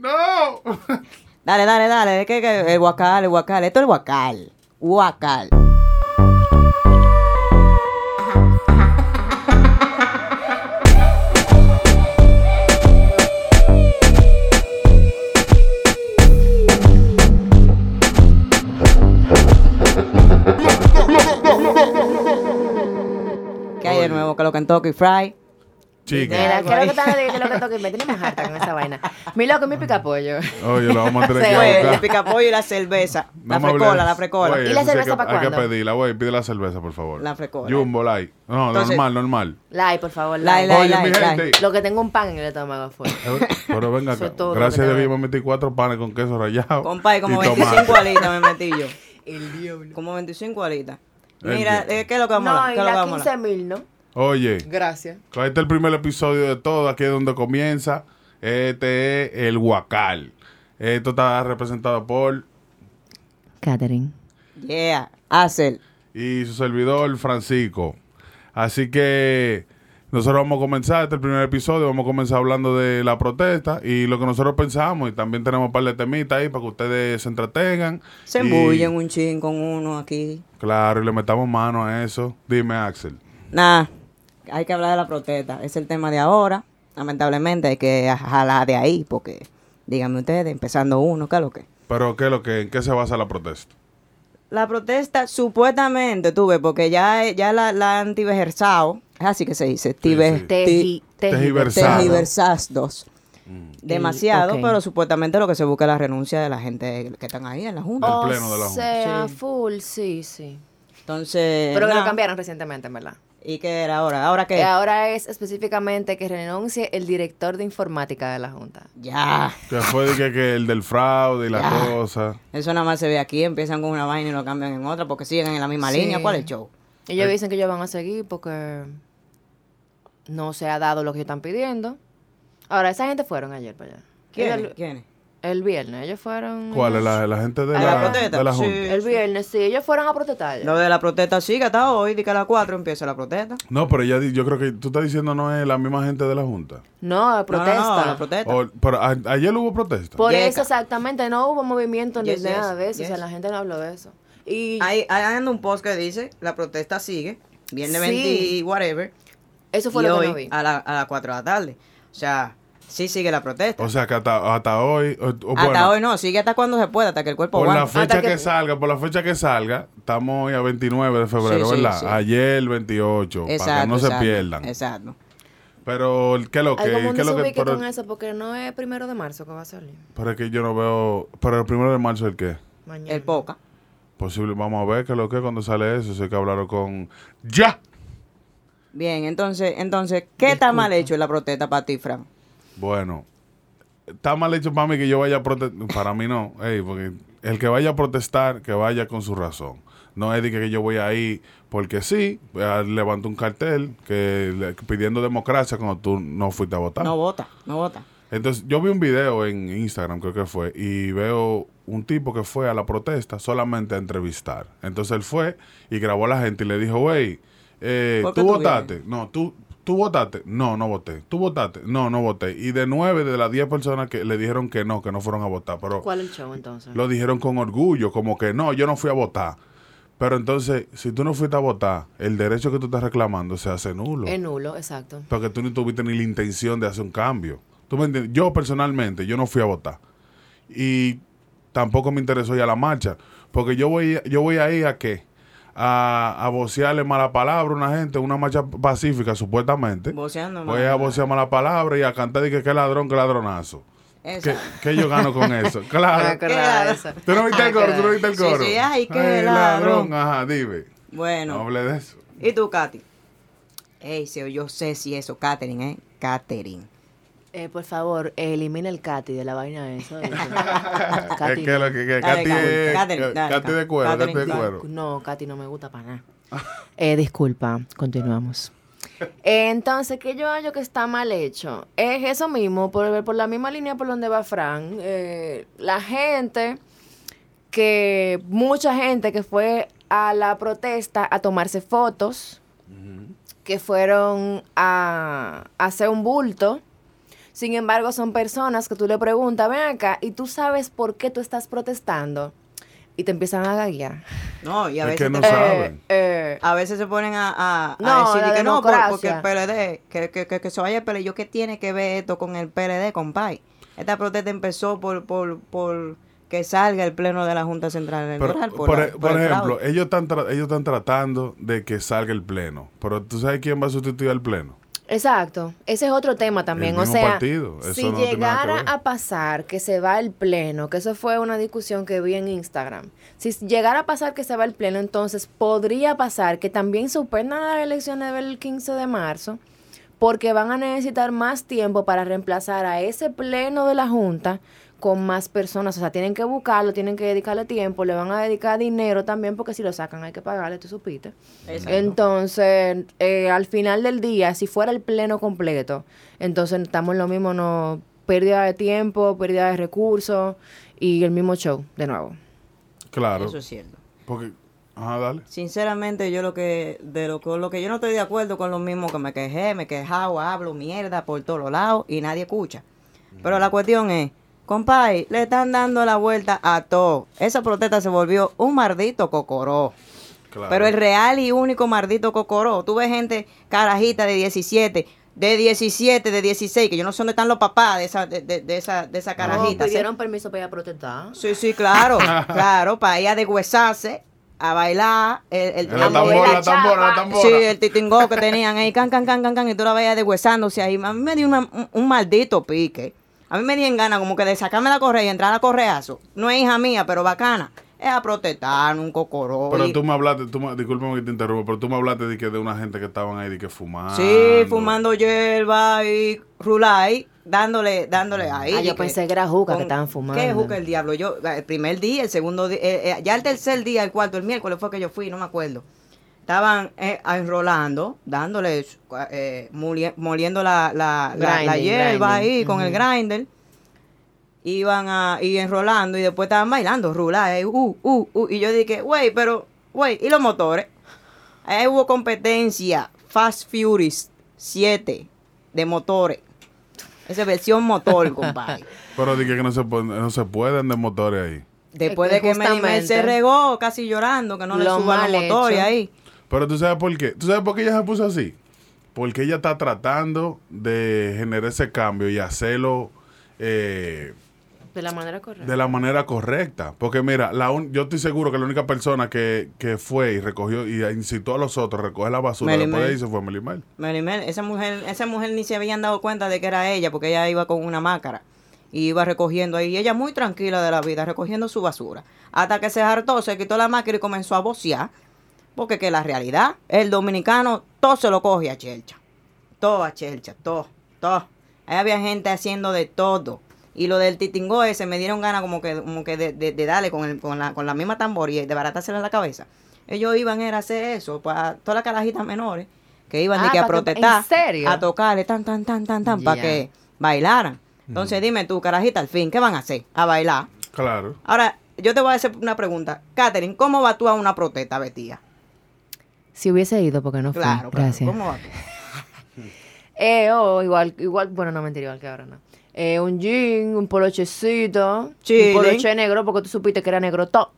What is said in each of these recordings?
¡No! Dale, dale, dale. ¿Qué, qué? El guacal, el guacal. Esto es el guacal. Guacal. ¿Qué hay de nuevo? Que lo Kentucky Fry. Chica. Mira, ¿qué es lo que está qué es lo que toca? Me tenemos harta con esa vaina. Mi loco, mi pica pollo. Oye, lo vamos a tener que el picapollo y la cerveza. La No frecola, la frecola. ¿Y la cerveza hay que- pa' Hay que cuándo? pedirla, güey. Pide la cerveza, por favor. La frecola. Jumbo, light. No, Entonces- normal, normal. Lai, por favor, Lai, lai. lai, Oye, mi gente. Lo que tengo un pan en el estómago fue. Eh, Pero venga acá. Gracias a Dios me metí cuatro panes con queso rallado. Compadre, como y 25 tomate. alitas me metí yo. El diablo. Como 25 alitas. Mira, eh, ¿qué es lo que vamos a No, y ¿Qué es lo que la vamos a 15 hablar? mil, ¿no? Oye, Gracias. este es el primer episodio de todo. Aquí es donde comienza. Este es el Huacal. Esto está representado por Catherine. Yeah, Hazel. y su servidor Francisco. Así que nosotros vamos a comenzar este es el primer episodio, vamos a comenzar hablando de la protesta y lo que nosotros pensamos y también tenemos un par de temitas ahí para que ustedes se entretengan. Se Y, embullen un chin con uno aquí. Claro, y le metamos mano a eso. Dime, Axel. Nada, hay que hablar de la protesta. Es el tema de ahora. Lamentablemente hay que jalar de ahí porque, díganme ustedes, empezando uno, ¿qué es lo que? Pero ¿qué es lo que en qué se basa la protesta? La protesta, supuestamente, tuve, porque ya, ya la, la han tibejerzado, es así que se dice, tibe, sí. Teji, teji, Tejiversado. tejiversados. Demasiado, pero supuestamente lo que se busca es la renuncia de la gente que están ahí en la Junta. El pleno de la O Junta. sea, Sí. full, sí, sí. Entonces. Pero que lo nada. cambiaron recientemente, en verdad. ¿Y qué era ahora? ¿Ahora qué? Que ahora es específicamente que renuncie el director de informática de la Junta. Ya. Que fue de que, que el del fraude y la Ya. cosa. Eso nada más se ve aquí, empiezan con una vaina y lo cambian en otra porque siguen en la misma Sí. línea. ¿Cuál es el show? Ellos Eh. dicen que ellos van a seguir porque no se ha dado lo que ellos están pidiendo. Ahora, esa gente fueron ayer para allá. ¿Quién? Ellos- ¿Quién? El viernes, ellos fueron. ¿Cuál es ellos- la, la gente de ¿A la, la protesta? de la Sí. Junta? El viernes, sí, ellos fueron a protestar. Lo de la protesta sigue hasta hoy, di que a las 4 empieza la protesta. No, pero ella, di- yo creo que tú estás diciendo no es la misma gente de la Junta. No, No, no, protesta. no, la protesta. O- pero a- ayer hubo protesta. Por Yeca. eso exactamente, no hubo movimiento ni Yes, nada yes, de eso. O sea, la gente no habló de eso. Y Hay, hay un post que dice, la protesta sigue, viernes Sí. 20 y whatever, eso fue y lo que hoy no vi. a, la- a las 4 de la tarde. O sea, sí sigue la protesta. O sea que hasta, hasta hoy. o- o hasta bueno, hoy no, sigue hasta cuando se pueda, hasta que el cuerpo Por la fecha Hasta que... que- salga, por la fecha que salga, estamos hoy a 29 de febrero, Sí, sí, ¿verdad? sí. Ayer el 28, para que no se exacto, pierdan. Exacto. Pero, ¿qué es lo que? Algo ¿Qué mundo es lo se que? ubique Pero, con eso porque no es primero de marzo que va a salir. pero es que yo no veo. Pero el primero de marzo, ¿el qué? Mañana. El poca. Posible, vamos a ver qué es lo que cuando sale eso. Sé que hablaron con. ¡Ya! Bien, entonces, entonces, ¿qué está mal hecho en la protesta para ti, Fran? Bueno, está mal hecho para mí que yo vaya a protestar. Para mí no, ey, porque el que vaya a protestar, que vaya con su razón. No es de que yo voy ahí porque sí, levanto un cartel que pidiendo democracia cuando tú no fuiste a votar. No vota, no vota. Entonces, yo vi un video en Instagram, creo que fue, y veo un tipo que fue a la protesta solamente a entrevistar. Entonces, él fue y grabó a la gente y le dijo, güey, eh, ¿Por qué ¿tú tú votaste? No, ¿tú, ¿tú votaste? No, no voté. ¿Tú votaste? No, no voté. Y de nueve de las diez personas que le dijeron que no, que no fueron a votar, pero ¿Cuál es el show entonces? lo dijeron con orgullo, como que no, yo no fui a votar. Pero entonces, si tú no fuiste a votar, el derecho que tú estás reclamando se hace nulo. Es nulo, exacto. Porque tú no tuviste ni la intención de hacer un cambio. ¿Tú me entiendes? Yo personalmente, yo no fui a votar. Y tampoco me interesó ir a la marcha. Porque yo voy, yo voy ahí a qué? A, a vocearle mala palabra a una gente, una marcha pacífica supuestamente. Voceando Voy a vocear mala palabra y a cantar de que qué ladrón, qué ladronazo. ¿Qué, qué yo gano con eso? Claro. ¿Tú no viste el Me coro? ¿Tú no viste el Sí, coro? sí, ay, qué ladrón. Ajá, dime. No Bueno, hable de eso. ¿y tú, Katy? Ey, se yo sé si eso, Katherine, ¿eh? Katherine. Eh, por favor, elimina el Katy de la vaina esa. Es Katy, que lo que, Katy, es- Katherine, dale, Katy de cuero, Katy de cuero. No, Katy no me gusta para nada. Eh, disculpa, continuamos. Entonces, ¿qué yo hallo que está mal hecho? Es eso mismo, por, por la misma línea por donde va Fran. Eh, la gente que, mucha gente que fue a la protesta a tomarse fotos, que fueron a, a hacer un bulto, Sin embargo, son personas que tú le preguntas, ven acá, y tú sabes por qué tú estás protestando. Y te empiezan a gaguear. No, y a Es veces, que no te- saben. Eh, a veces se ponen a, a, a No, decir la que no, por- porque el PLD, que, que, que, que se vaya el PLD. ¿Yo qué tiene que ver esto con el PLD, compadre? Esta protesta empezó por, por, por que salga el pleno de la Junta Central Pero, Electoral. por, la- e- por el ejemplo, fraude. ellos están, ellos están tratando de que salga el pleno. Pero ¿tú sabes quién va a sustituir al pleno? Exacto, ese es otro tema también. El o sea, partido, eso si no llegara a pasar que se va el pleno, que eso fue una discusión que vi en Instagram, si llegara a pasar que se va el pleno, entonces podría pasar que también suspendan las elecciones del 15 de marzo, porque van a necesitar más tiempo para reemplazar a ese pleno de la Junta con más personas. O sea, tienen que buscarlo, tienen que dedicarle tiempo, le van a dedicar dinero también, porque si lo sacan hay que pagarle, tú supiste. Exacto. Entonces, eh, al final del día, si fuera el pleno completo, entonces estamos en lo mismo, no pérdida de tiempo, pérdida de recursos y el mismo show de nuevo. Claro. Eso es cierto. Porque, ajá, dale. Sinceramente, yo lo que, de lo que, lo que yo no estoy de acuerdo con lo mismo que me quejé, me he quejado, hablo mierda por todos los lados y nadie escucha. Pero la cuestión es, compadre, le están dando la vuelta a todo. Esa protesta se volvió un maldito cocoró. Claro. Pero el real y único maldito cocoró. Tú ves gente carajita de 17, de 17, de 16, que yo no sé dónde están los papás de esa, de, de- de esa, de esa carajita. ¿sí? permiso para ir a protestar. Sí, sí, claro, claro, para ir a deshuesarse, a bailar, el, el, La tambora, la la tambora, la chapa. tambora. Sí, el titingó que tenían ahí, can, can, can, can, can, y tú la veías deshuesándose ahí. A mí me dio una- un, un maldito pique. A mí me dio en gana como que de sacarme la correa y entrar a correazo. No es hija mía, pero bacana. Es a protestar, un cocoró. Pero tú me hablaste, tú me, discúlpame que te interrumpa, pero tú me hablaste de, que de una gente que estaban ahí de que fumando. Sí, fumando hierba y rulay, dándole, dándole ahí. Ah, yo pensé que era juca que estaban fumando. ¿Qué juca el diablo? Yo, el primer día, el segundo día, eh, eh, ya el tercer día, el cuarto, el miércoles fue que yo fui, no me acuerdo. Estaban eh, enrolando, dándole, eh, moliendo la, la, la- hierba grinding. ahí con el grinder. Iban a ir enrolando y después estaban bailando, rulay, uh, uh, uh. Y yo dije, güey, pero, güey, ¿y los motores? Ahí hubo competencia, Fast Furious 7 de motores. Esa es versión motor, compadre. Pero dije que no se, pueden- no se pueden de motores ahí. Después Es que de que Melimel se regó, casi llorando, que no le suban los motores ahí. Pero tú sabes por qué. ¿Tú sabes por qué ella se puso así? Porque ella está tratando de generar ese cambio y hacerlo eh, De la manera correcta. de la manera correcta. Porque mira, la un- yo estoy seguro que la única persona que, que fue y recogió y incitó a los otros a recoger la basura Melimel. después de ahí se fue Melimel. Melimel, esa mujer, esa mujer ni se habían dado cuenta de que era ella, porque ella iba con una máscara. Y iba recogiendo ahí. Y ella muy tranquila de la vida, recogiendo su basura. Hasta que se hartó, se quitó la máscara y comenzó a vocear. Porque que la realidad, el dominicano, todo se lo coge a Chelcha. Todo a Chelcha, todo, todo. Ahí había gente haciendo de todo. Y lo del titingó ese me dieron ganas como que, como que de, de- de darle con, el, con, la, con la misma tambor y de baratársela en la cabeza. Ellos iban era a hacer eso para todas las carajitas menores que iban de Ah, que a que- protestar, ¿en serio? a tocarle tan, tan, tan, tan, tan, para que bailaran. Entonces dime tú, carajita, al fin, ¿qué van a hacer? A bailar. Claro. Ahora, yo te voy a hacer una pregunta. Catherine, ¿cómo vas tú a una protesta, Betía? Si hubiese ido, porque no fui. Claro, claro. Gracias. ¿Cómo tú? Eh, oh, igual, igual, bueno, no mentira, igual que ahora no. Eh, un jean, un polochecito, Chilling. un poloche negro, porque tú supiste que era negro todo.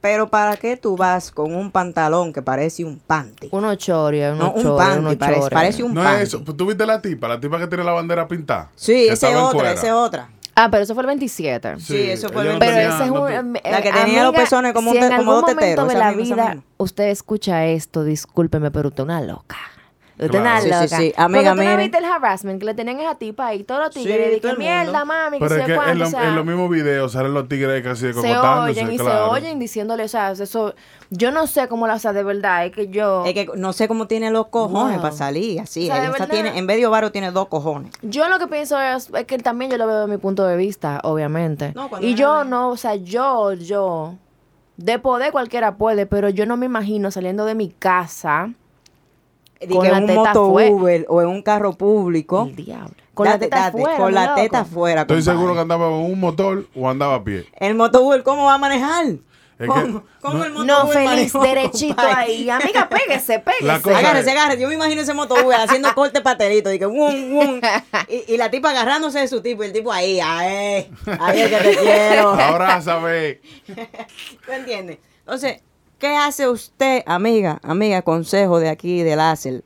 Pero ¿para qué tú vas con un pantalón que parece un panty? Unos chorios, No, unos un panty, parece, un No panty. es eso. Pues, ¿Tú viste la tipa? La tipa que tiene la bandera pintada. Sí, esa es otra, esa es otra. Ah, pero eso fue el 27. Sí, eso fue el no Pero tenía- ese es un... eh, La que tenía los pezones como si un en como algún teteros, momento de la vida usted escucha esto, discúlpeme, pero usted es una loca. Usted es Claro. Sí, sí, loca. sí. Amiga, Porque tú no viste el harassment que le tenían a esa tipa ahí, todos los Sí, tigres, que el mierda, mami, que Pero es sé que cuánto, en, lo- o sea, en los mismos videos salen los tigres casi se cocotándose. oyen y claro. se oyen diciéndole, o sea, eso, yo no sé cómo la, o sea, de verdad, es que yo, Es que no sé cómo tiene los cojones Wow. para salir así. O sea, de verdad. tiene, en vez de tiene dos cojones. yo lo que pienso es, es que también yo lo veo de mi punto de vista, obviamente. No, cuando y yo de- no, o sea, yo, yo, de poder cualquiera puede, pero yo no me imagino saliendo de mi casa De Con que la en un teta moto fue- Uber o en un carro público. el diablo. Con la teta date, afuera, Con mi la loco. teta afuera. Estoy compadre. seguro que andaba con un motor o andaba a pie. El moto Uber, ¿cómo va a manejar? Es ¿Cómo? que ¿Cómo no- el moto No, manejó, derechito compadre? ahí. Amiga, pégese, pégese. Agárrese, agárrese. Yo me imagino ese motobús haciendo corte patelito. Y, que, wum, wum. y, y la tipa agarrándose de su tipo. Y el tipo ahí, ahí. Ahí es que te quiero. Abrázame. ¿Tú entiendes? Entonces, ¿qué hace usted, amiga, amiga, consejo de aquí, del ACEL?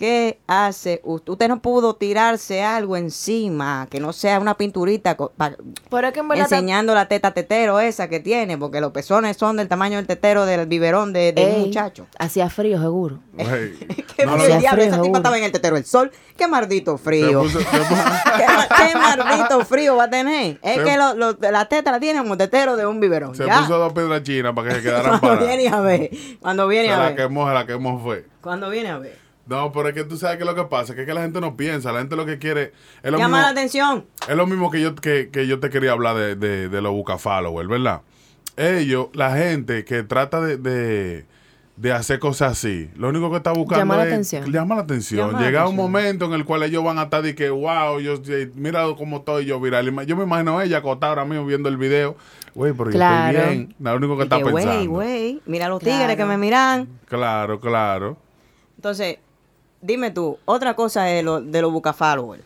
¿Qué hace usted? Usted no pudo tirarse algo encima, que no sea una pinturita que en enseñando la teta tetero esa que tiene, porque los pezones son del tamaño del tetero del biberón de, de un muchacho. Hacía frío, seguro. ¿Qué no frío, diablo, frío, esa tipa estaba en el tetero del sol. Qué maldito se frío. puso- se puso- ¿Qué, ma- qué maldito frío va a tener? Es Se- que lo- lo- la teta la tiene como tetero de un biberón. se ya. puso dos piedras chinas para que se quedaran Cuando viene a ver. Cuando viene Se a la ver. quemó, se la quemó fue. Cuando viene a ver. No, pero es que tú sabes que lo que pasa, que es que la gente no piensa, la gente lo que quiere es lo Llama mismo, la atención. es lo mismo que yo que, que yo te quería hablar de, de, de los bucafollowers, ¿verdad? Ellos, la gente que trata de, de, de hacer cosas así, lo único que está buscando Llama la es atención. llama la atención. Llama la Llega un atención. momento en el cual ellos van a estar de que, wow, yo mira cómo estoy yo viral. Yo me imagino a ella acostada ahora mismo viendo el video. Güey, pero Claro. yo estoy bien. Lo único que Y está que, pensando. Güey, güey. Mira los Claro. tigres que me miran. Claro, claro. Entonces, dime tú, otra cosa de, lo, de los bucafollowers.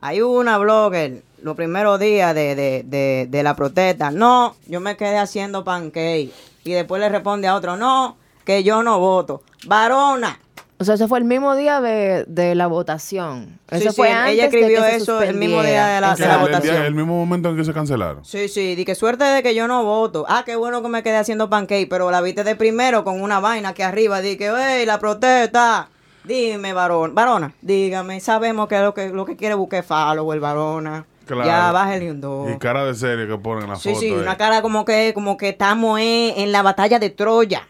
Hay una blogger los primeros días de, de, de, de la protesta. No, yo me quedé haciendo pancake. Y después le responde a otro, no, que yo no voto. Varona. O sea, eso fue el mismo día de, de la votación. Eso sí, fue ella antes de escribió que se eso el mismo día de la- Que de la el, votación. el mismo momento en que se cancelaron. Sí, sí, di que suerte de que yo no voto. Ah, qué bueno que me quedé haciendo pancake, pero la viste de primero con una vaina aquí arriba. Di que, hey, la protesta. Dime, varón, varona, dígame, sabemos que es lo que, lo que quiere buscar follow el varona. Claro. Ya, bájale un dos. Y cara de serie que ponen en la Sí, foto. sí, eh. una cara como que, como que estamos eh, en la batalla de Troya.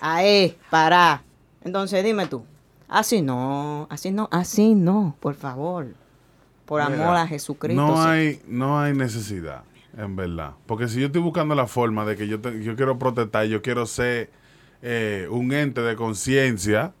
Ahí, para. Entonces, dime tú. Así no, así no, así no, por favor. Por Mira, amor a Jesucristo. No sí. hay, no hay necesidad, en verdad. Porque si yo estoy buscando la forma de que yo, te- yo quiero protestar, yo quiero ser eh, un ente de conciencia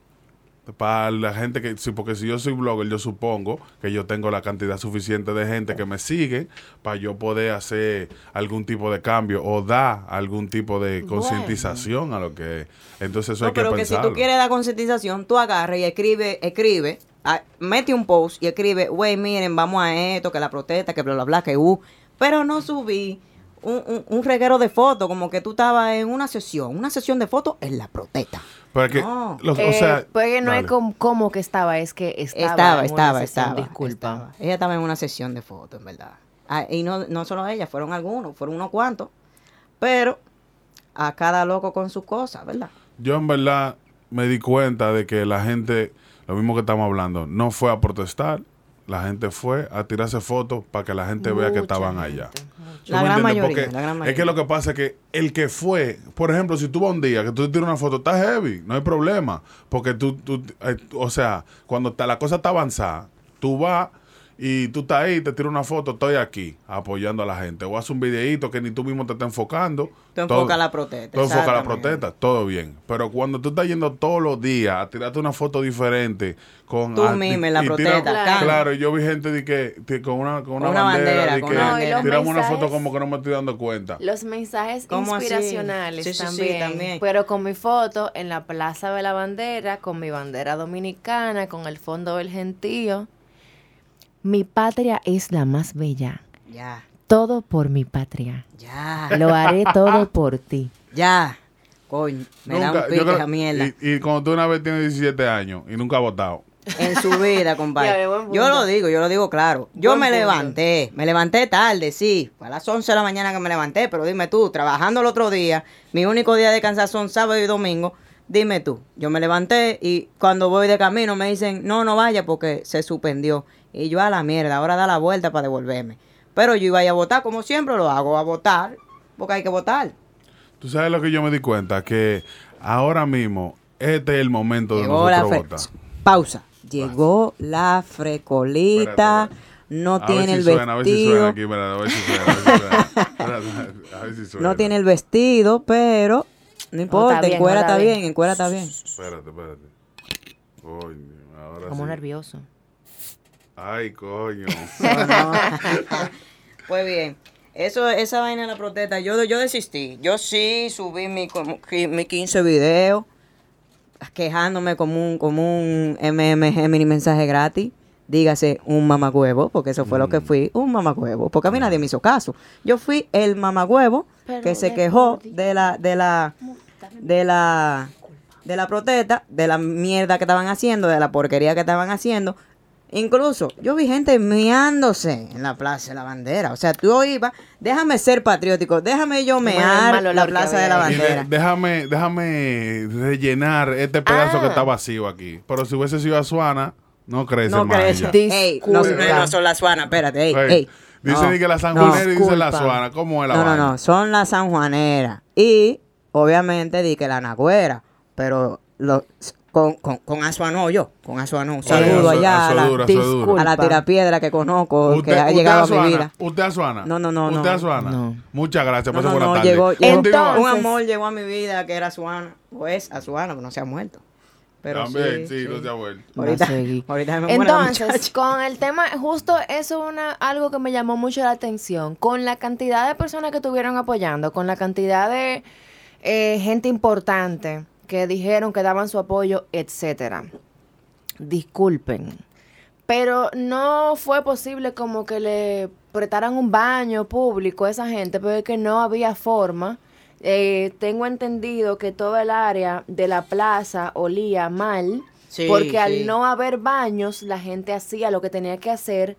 para la gente que, sí, porque si yo soy blogger, yo supongo que yo tengo la cantidad suficiente de gente que me sigue para yo poder hacer algún tipo de cambio o dar algún tipo de Bueno. concientización a lo que es. Entonces eso No, hay que pero que si pensarlo. tú quieres dar concientización, tú agarras y escribe, escribe, ah, mete un post y escribe, güey, miren, vamos a esto, que la protesta, que bla, bla, bla, que uh. Pero no subí un, un, un reguero de fotos, como que tú estabas en una sesión, una sesión de fotos en la protesta. Para que, No. los- o Eh, sea, pues no dale. es como, como que estaba, es que estaba. Estaba, en una estaba, sesión, estaba. Disculpa. estaba. Ella estaba en una sesión de fotos, en verdad. Ah, y no, no solo ella, fueron algunos, fueron unos cuantos. Pero a cada loco con sus cosas, ¿verdad? Yo en verdad me di cuenta de que la gente, lo mismo que estamos hablando, no fue a protestar, la gente fue a tirarse fotos para que la gente vea que estaban gente, allá. mucha. ¿Tú La gran mayoría, Porque la gran Es mayoría. que lo que pasa es que el que fue, por ejemplo, si tú vas un día que tú te tiras una foto, está heavy, no hay problema. Porque tú, tú eh, o sea, cuando está- la cosa está avanzada, tú vas y tú estás ahí, te tiras una foto, estoy aquí apoyando a la gente. O haces un videíto que ni tú mismo te estás enfocando. Tú enfocas la protesta, Tú enfocas la protesta, todo bien. Pero cuando tú estás yendo todos los días a tirarte una foto diferente con... Tú a- mismo la protesta, tira- claro. Claro, yo vi gente de que, de- con una, con una, una bandera, bandera, de con que los tiramos una mensajes- foto como que no me estoy dando cuenta. Los mensajes inspiracionales Sí, sí, sí, también, también. Pero con mi foto en la Plaza de la Bandera, con mi bandera dominicana, con el fondo del gentío. Mi patria es la más bella. Ya, Todo por mi patria. ya, Lo haré todo por ti. ya. Coño, me da Nunca- un yo pique esa mierda. Y, y cuando tú una vez tienes 17 años y nunca has votado. En su vida, compadre. yo lo digo, yo lo digo claro. Yo Buen me punto. levanté, me levanté tarde, sí. Fue a las 11 de la mañana que me levanté, pero dime tú, trabajando el otro día, mi único día de descansar son sábado y domingo. Dime tú, yo me levanté y cuando voy de camino me dicen, no, no vaya porque se suspendió. Y yo a la mierda, ahora da la vuelta para devolverme. Pero yo iba a ir a votar, como siempre lo hago, a votar, porque hay que votar. Tú sabes lo que yo me di cuenta, que ahora mismo este es el momento de Llegó la nosotros votar. Pausa. Llegó la frecolita. No tiene el suena, a ver si suena vestido. aquí, espérate, a ver si suena, a ver si suena. Espérate, a ver si suena. No tiene el vestido, pero no importa. en cuera está bien. bien, en cuera está bien. Espérate, espérate. Coño, ahora Como sí. nervioso. Ay, coño. Pues bien. Eso, esa vaina de la protesta, yo, yo desistí. Yo sí subí mi, mi 15 videos quejándome como un, como un MMG mini mensaje gratis. Dígase un mamagüevo, porque eso fue lo que fui, un mamagüevo. Porque a mí nadie me hizo caso. Yo fui el mamagüevo Pero que se quejó de la, de la, de la, de la protesta, de la mierda que estaban haciendo, de la porquería que estaban haciendo. Incluso yo vi gente meándose en la Plaza de la Bandera. O sea, tú ibas, déjame ser patriótico, déjame yo mear la Plaza de la de- Bandera. déjame, déjame rellenar este pedazo Ah. que está vacío aquí. Pero si hubiese sido Azuana, no crece No. Disculpa. Ey, no, no, no son las Suanas, espérate, ey, Ey, ey. Dice No, ni que la no. sanjuanera y dice la. Azuana. ¿Cómo es la No, no, vaina? no, son las sanjuaneras. Y obviamente di que la nagüera, pero lo, con, con, con Azuano yo, con Azuano. Saludo allá a la, a la tirapiedra que conozco, Usted- que ha llegado a mi vida. ¿Usted Azuana? No, no, no, ¿Usted no. Azuana? No. Muchas gracias. No, pase no, buena no, tarde. llegó, llegó- Continúa. Entonces- un amor llegó a mi vida que era Azuana, o es Azuana, que no se ha muerto. Pero También, sí, sí, no se ha vuelto. Ahorita, ahorita me Entonces, con el tema, justo eso es una, algo que me llamó mucho la atención. Con la cantidad de personas que estuvieron apoyando, con la cantidad de eh, gente importante que dijeron que daban su apoyo, etcétera. Disculpen. Pero no fue posible como que le prestaran un baño público a esa gente, porque es que no había forma. Eh, tengo entendido que toda el área de la plaza olía mal, Sí, porque al no haber baños, la gente hacía lo que tenía que hacer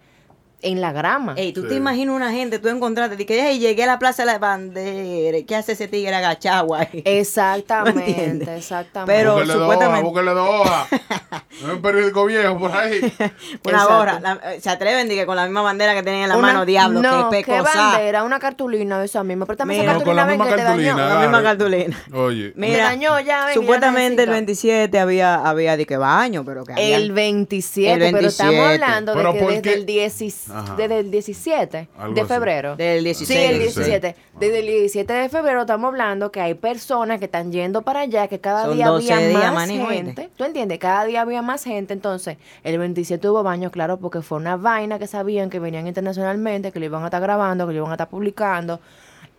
en la grama. Ey, tú Sí. te imaginas una gente, tú encontraste, de que "Ey, llegué a la Plaza de la Bandera, ¿qué hace ese tigre agachado ahí? ¿No Exactamente, entiendes? exactamente. Pero Búsquele dos supuestamente- hojas, búsquele dos hojas. No un periódico viejo por ahí. Una la- eh, se atreven que con la misma bandera que tienen en la Una- mano, diablo, no, qué qué pecosa. bandera, una cartulina de esa misma. Pero también Mira, esa No, con la cartulina ven misma que te dañó. cartulina. La misma cartulina. Oye. Me dañó ya, ven, supuestamente ya el necesito. 27 había, había de que baño, pero que había... El 27, El pero estamos 27. hablando Pero de que ¿por desde qué? el, 10 Ajá. desde el 17 Algo de así. febrero. Del Sí, 16. el 16. 17. Desde el 17 de febrero estamos hablando que hay personas que están yendo para allá, que cada Son día 12 había días, más gente. ¿Tú entiendes? Cada día había más gente. Entonces, el 27 hubo baños, claro, porque fue una vaina que sabían que venían internacionalmente, que lo iban a estar grabando, que lo iban a estar publicando,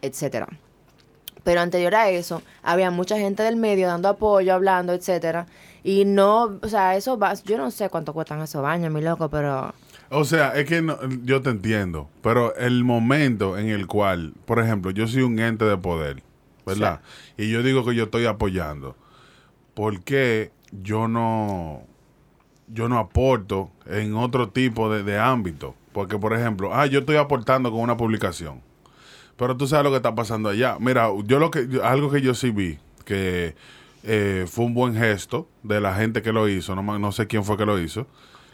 etcétera. Pero anterior a eso, había mucha gente del medio dando apoyo, hablando, etcétera. Y no, o sea, eso va, yo no sé cuánto cuestan esos baños, mi loco, pero O sea, es que no- yo te entiendo, pero el momento en el cual, por ejemplo, yo soy un ente de poder, ¿verdad? Y yo digo que yo estoy apoyando, ¿por qué yo no, yo no aporto en otro tipo de, de ámbito? Porque, por ejemplo, ah, yo estoy aportando con una publicación, pero tú sabes lo que está pasando allá. Mira, yo lo que, algo que yo sí vi, que eh, fue un buen gesto de la gente que lo hizo, no, no sé quién fue que lo hizo,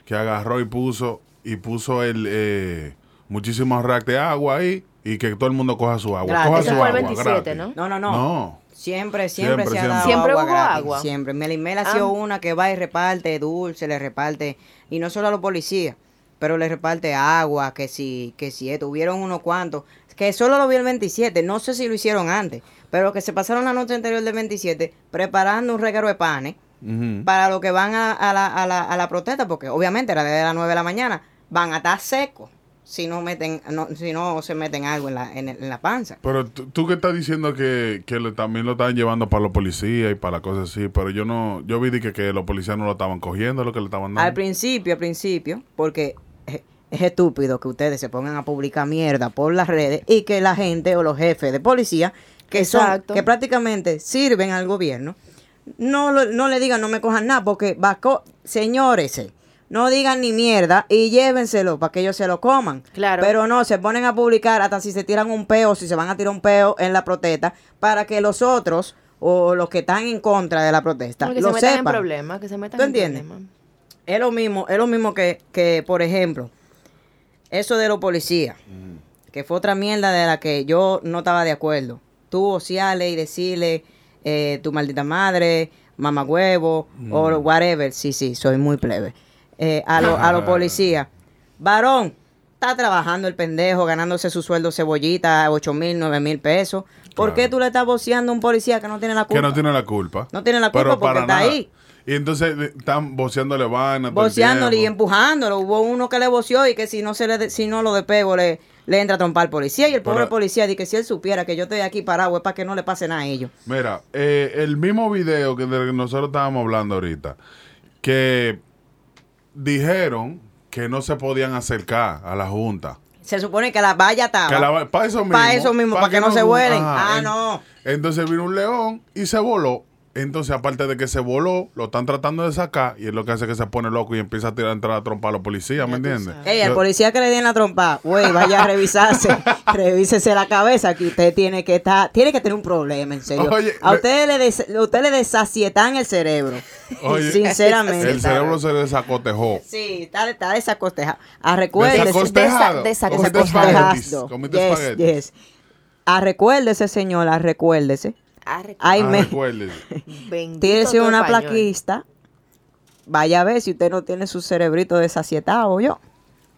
que agarró y puso y puso el eh, muchísimos racks de agua ahí y que todo el mundo coja su agua. Gratis. Coja su fue el agua, 27, gratis. ¿no? No, no, no. No. Siempre, siempre, Siempre, se ha siempre. dado Siempre agua hubo gratis, agua. Siempre. Melimel ha sido Ah. una que va y reparte dulce, le reparte, y no solo a los policías, pero le reparte agua, que si, que si esto, hubieron unos cuantos, que solo lo vi el 27, no sé si lo hicieron antes, pero que se pasaron la noche anterior del 27 preparando un reguero de panes para los que van a, a la, a, la, a la protesta, porque obviamente era desde las 9 de la mañana, van a estar secos si no meten, no, si no se meten algo en la, en, el- en la panza. Pero tú, que estás diciendo que, que también lo estaban llevando para los policías y para las cosas así, pero yo no, yo vi de que, que los policías no lo estaban cogiendo, lo que le estaban dando. Al principio, al principio, porque es, es estúpido que ustedes se pongan a publicar mierda por las redes y que la gente o los jefes de policía, que Exacto. son, que prácticamente sirven al gobierno, no, lo- no le digan no me cojan nada, porque vaco, señores, no digan ni mierda y llévenselo para que ellos se lo coman. Claro. Pero no, se ponen a publicar hasta si se tiran un peo, si se van a tirar un peo en la protesta, para que los otros o los que están en contra de la protesta que lo se metan en sepan. problemas, que se metan ¿Tú en entiendes? problemas. Es lo mismo, es lo mismo que, que, por ejemplo, eso de los policías, que fue otra mierda de la que yo no estaba de acuerdo. Tú ociarle y decirle eh, tu maldita madre, mamá huevo, o whatever. Sí, sí, soy muy plebe. Eh, a los a los policías. Varón, está trabajando el pendejo, ganándose su sueldo cebollita, 8 mil, 9 mil pesos. ¿Por Claro. qué tú le estás voceando a un policía que no tiene la culpa? que no tiene la culpa. No tiene la culpa Pero porque para está nada. ahí. Y entonces le- están todo el Boceándole y empujándolo. Hubo uno que le voció y que si no se le de- si no lo despego le, le entra a trompar al policía. Y el pobre Pero- policía dice que si él supiera que yo estoy aquí parado es para que no le pase nada a ellos. Mira, eh, el mismo video que de que nosotros estábamos hablando ahorita, que dijeron que no se podían acercar a la Junta. Se supone que la valla estaba. Para eso mismo. Pa' eso mismo, pa' que no se vuelen. Ah, no. Entonces vino un león y se voló. Entonces, aparte de que se voló, lo están tratando de sacar y es lo que hace que se pone loco y empieza a tirar entrar a trompar a los policías, ¿me entiendes? Ey, al policía que le den la trompa, güey, vaya a revisarse, revísese la cabeza que usted tiene que estar, tiene que tener un problema, en serio. Oye, a me- usted le, des- a usted le desacietan el cerebro, Oye, sinceramente. El cerebro se desacotejó. Sí, está, está desacostejado. Ah, recuérdese. Desacostejado. desa- Comiste desacostejado. espaguetis. Yes, espaguetis. yes. Ah, recuérdese, señora, recuérdese. Ay, Ah, me, tírese tu una español. plaquista. Vaya a ver si usted no tiene su cerebrito desacietado, yo.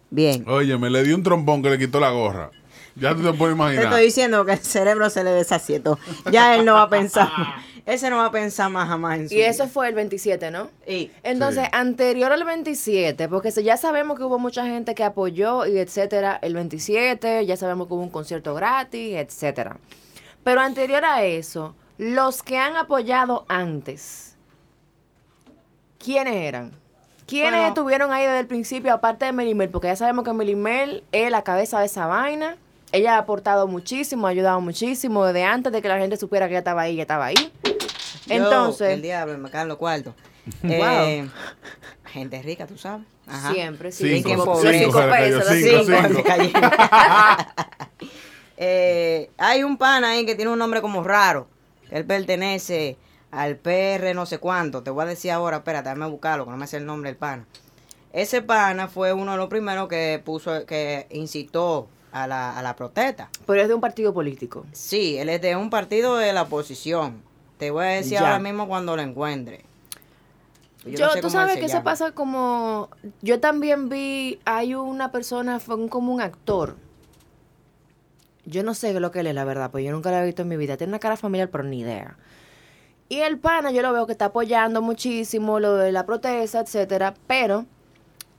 Bien. Oye, me le di un trompón que le quitó la gorra. Ya tú te puedes Te imaginar. estoy diciendo que el cerebro se le desacietó. Ya él no va a pensar. Ese no va a pensar más jamás en su Y eso vida. fue el 27, ¿no? Y- Entonces, Sí. anterior al 27, porque ya sabemos que hubo mucha gente que apoyó y etcétera, el 27, ya sabemos que hubo un concierto gratis, etcétera. Pero anterior a eso, los que han apoyado antes, ¿quiénes eran? ¿Quiénes Bueno. estuvieron ahí desde el principio, aparte de Melimel? Porque ya sabemos que Melimel es la cabeza de esa vaina. Ella ha aportado muchísimo, ha ayudado muchísimo desde antes de que la gente supiera que ella estaba ahí, ella estaba ahí. Yo, Entonces, el diablo, me caen los cuartos. Wow. Eh, gente rica, tú sabes. Ajá. siempre, sí. Cinco, cinco, Los cinco, cinco pesos, los cinco, cinco. Se. Eh, hay un pana ahí que tiene un nombre como raro. Él pertenece al PR no sé cuánto. Te voy a decir ahora, espérate, déjame buscarlo, que no me sé el nombre del pana. Ese pana fue uno de los primeros que puso, que incitó a la, a la protesta. Pero es de un partido político. Sí, él es de un partido de la oposición. Te voy a decir Ya. ahora mismo cuando lo encuentre. Yo, no sé tú sabes se que llama. pasa como... Yo también vi, hay una persona, fue un- como un actor. Yo no sé lo que él es, la verdad, pues yo nunca lo he visto en mi vida. Tiene una cara familiar, pero ni idea. Y el pana, yo lo veo que está apoyando muchísimo lo de la protesta, etcétera, pero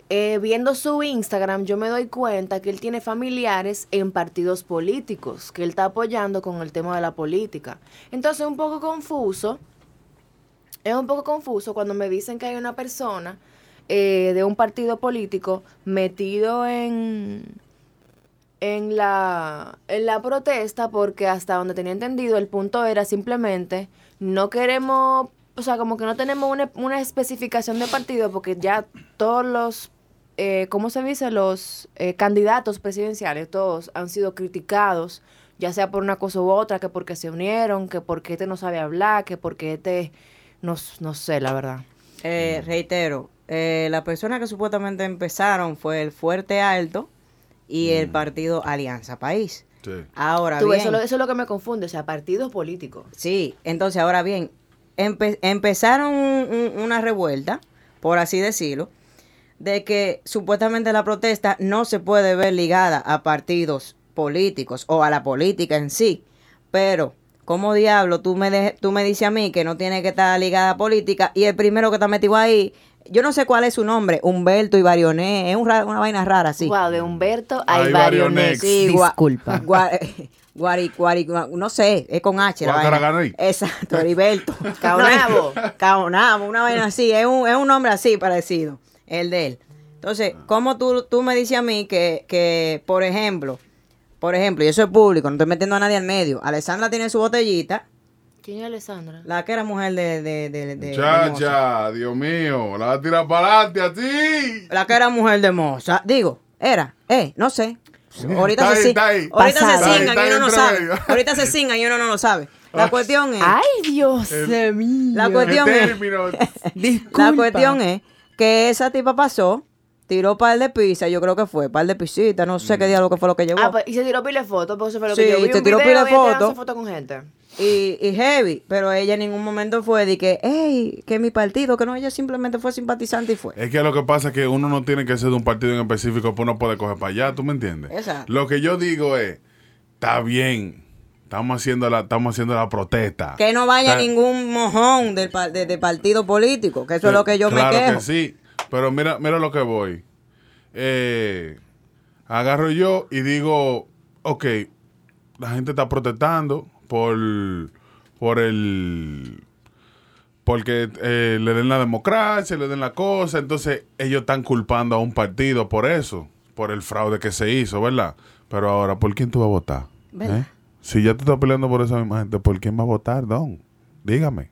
eh, viendo su Instagram, yo me doy cuenta que él tiene familiares en partidos políticos, que él está apoyando con el tema de la política. Entonces, es un poco confuso. Es un poco confuso cuando me dicen que hay una persona eh, de un partido político metido en, en, la, en la protesta, porque hasta donde tenía entendido, el punto era simplemente no queremos, o sea, como que no tenemos una, una especificación de partido, porque ya todos los, eh, ¿cómo se dice? Los eh, candidatos presidenciales, todos han sido criticados, ya sea por una cosa u otra, que porque se unieron, que porque este no sabe hablar, que porque este, no, no sé, la verdad. Eh, reitero, eh, la persona que supuestamente empezaron fue el Fuerte Alto y el partido Alianza País. Sí. Ahora Tú, bien, eso, es lo- eso es lo que me confunde, o sea, partidos políticos. sí, entonces ahora bien, empe- empezaron un- un- una revuelta, por así decirlo, de que supuestamente la protesta no se puede ver ligada a partidos políticos o a la política en sí, pero ¿cómo diablo tú me, de- tú me dices a mí que no tiene que estar ligada a política y el primero que está metido ahí, yo no sé cuál es su nombre, Humberto Ibarioné, es un ra- una vaina rara, sí. Wow, de Humberto a. Sí, gua- Disculpa. gua- guari, guari, gua- no sé, es con H. la vaina. Exacto, Heriberto. Caonabo. Caonabo, una vaina así, es un, es un nombre así parecido, el de él. Entonces, ¿cómo tú, tú me dices a mí que, que, por ejemplo, por ejemplo, y eso es público, no estoy metiendo a nadie al medio, Alessandra tiene su botellita, ¿Quién es Alessandra? la que era mujer de... de, de, de- de Chacha, Dios mío, la va a tirar para adelante así. Moza. La que era mujer de moza. Digo, era, eh, no sé. Ahorita se, se está y uno no sabe. Ahorita se cingan y uno no lo sabe. La cuestión es... Ay, Dios mío. La ¿Qué cuestión es... La cuestión es que esa tipa pasó, tiró par de pizza, yo creo que fue, par de pisitas, no sé qué diablo que fue lo que llevó. Ah, pues, y se tiró pile de fotos, porque eso fue lo Sí, que yo vi. se un tiró de ella fotos. fotos con gente. Y, y heavy, pero ella en ningún momento fue de que, hey, que mi partido, que no, ella simplemente fue simpatizante y fue. Es que lo que pasa es que uno no tiene que ser de un partido en específico, pues uno puede coger para allá, ¿tú me entiendes? Exacto. Lo que yo digo es, está bien estamos haciendo la, estamos haciendo la protesta. Que no vaya Está- ningún mojón del, de partido político, que eso es lo que yo claro me quejo. que sí. Pero mira, mira lo que voy. Eh, agarro yo y digo, ok, la gente está protestando por, por el porque eh, le den la democracia, le den la cosa, entonces ellos están culpando a un partido por eso, por el fraude que se hizo, ¿verdad? Pero ahora, ¿por quién tú vas a votar? ¿Eh? Si ya tú estás peleando por esa misma gente, ¿por quién va a votar, Don? Dígame.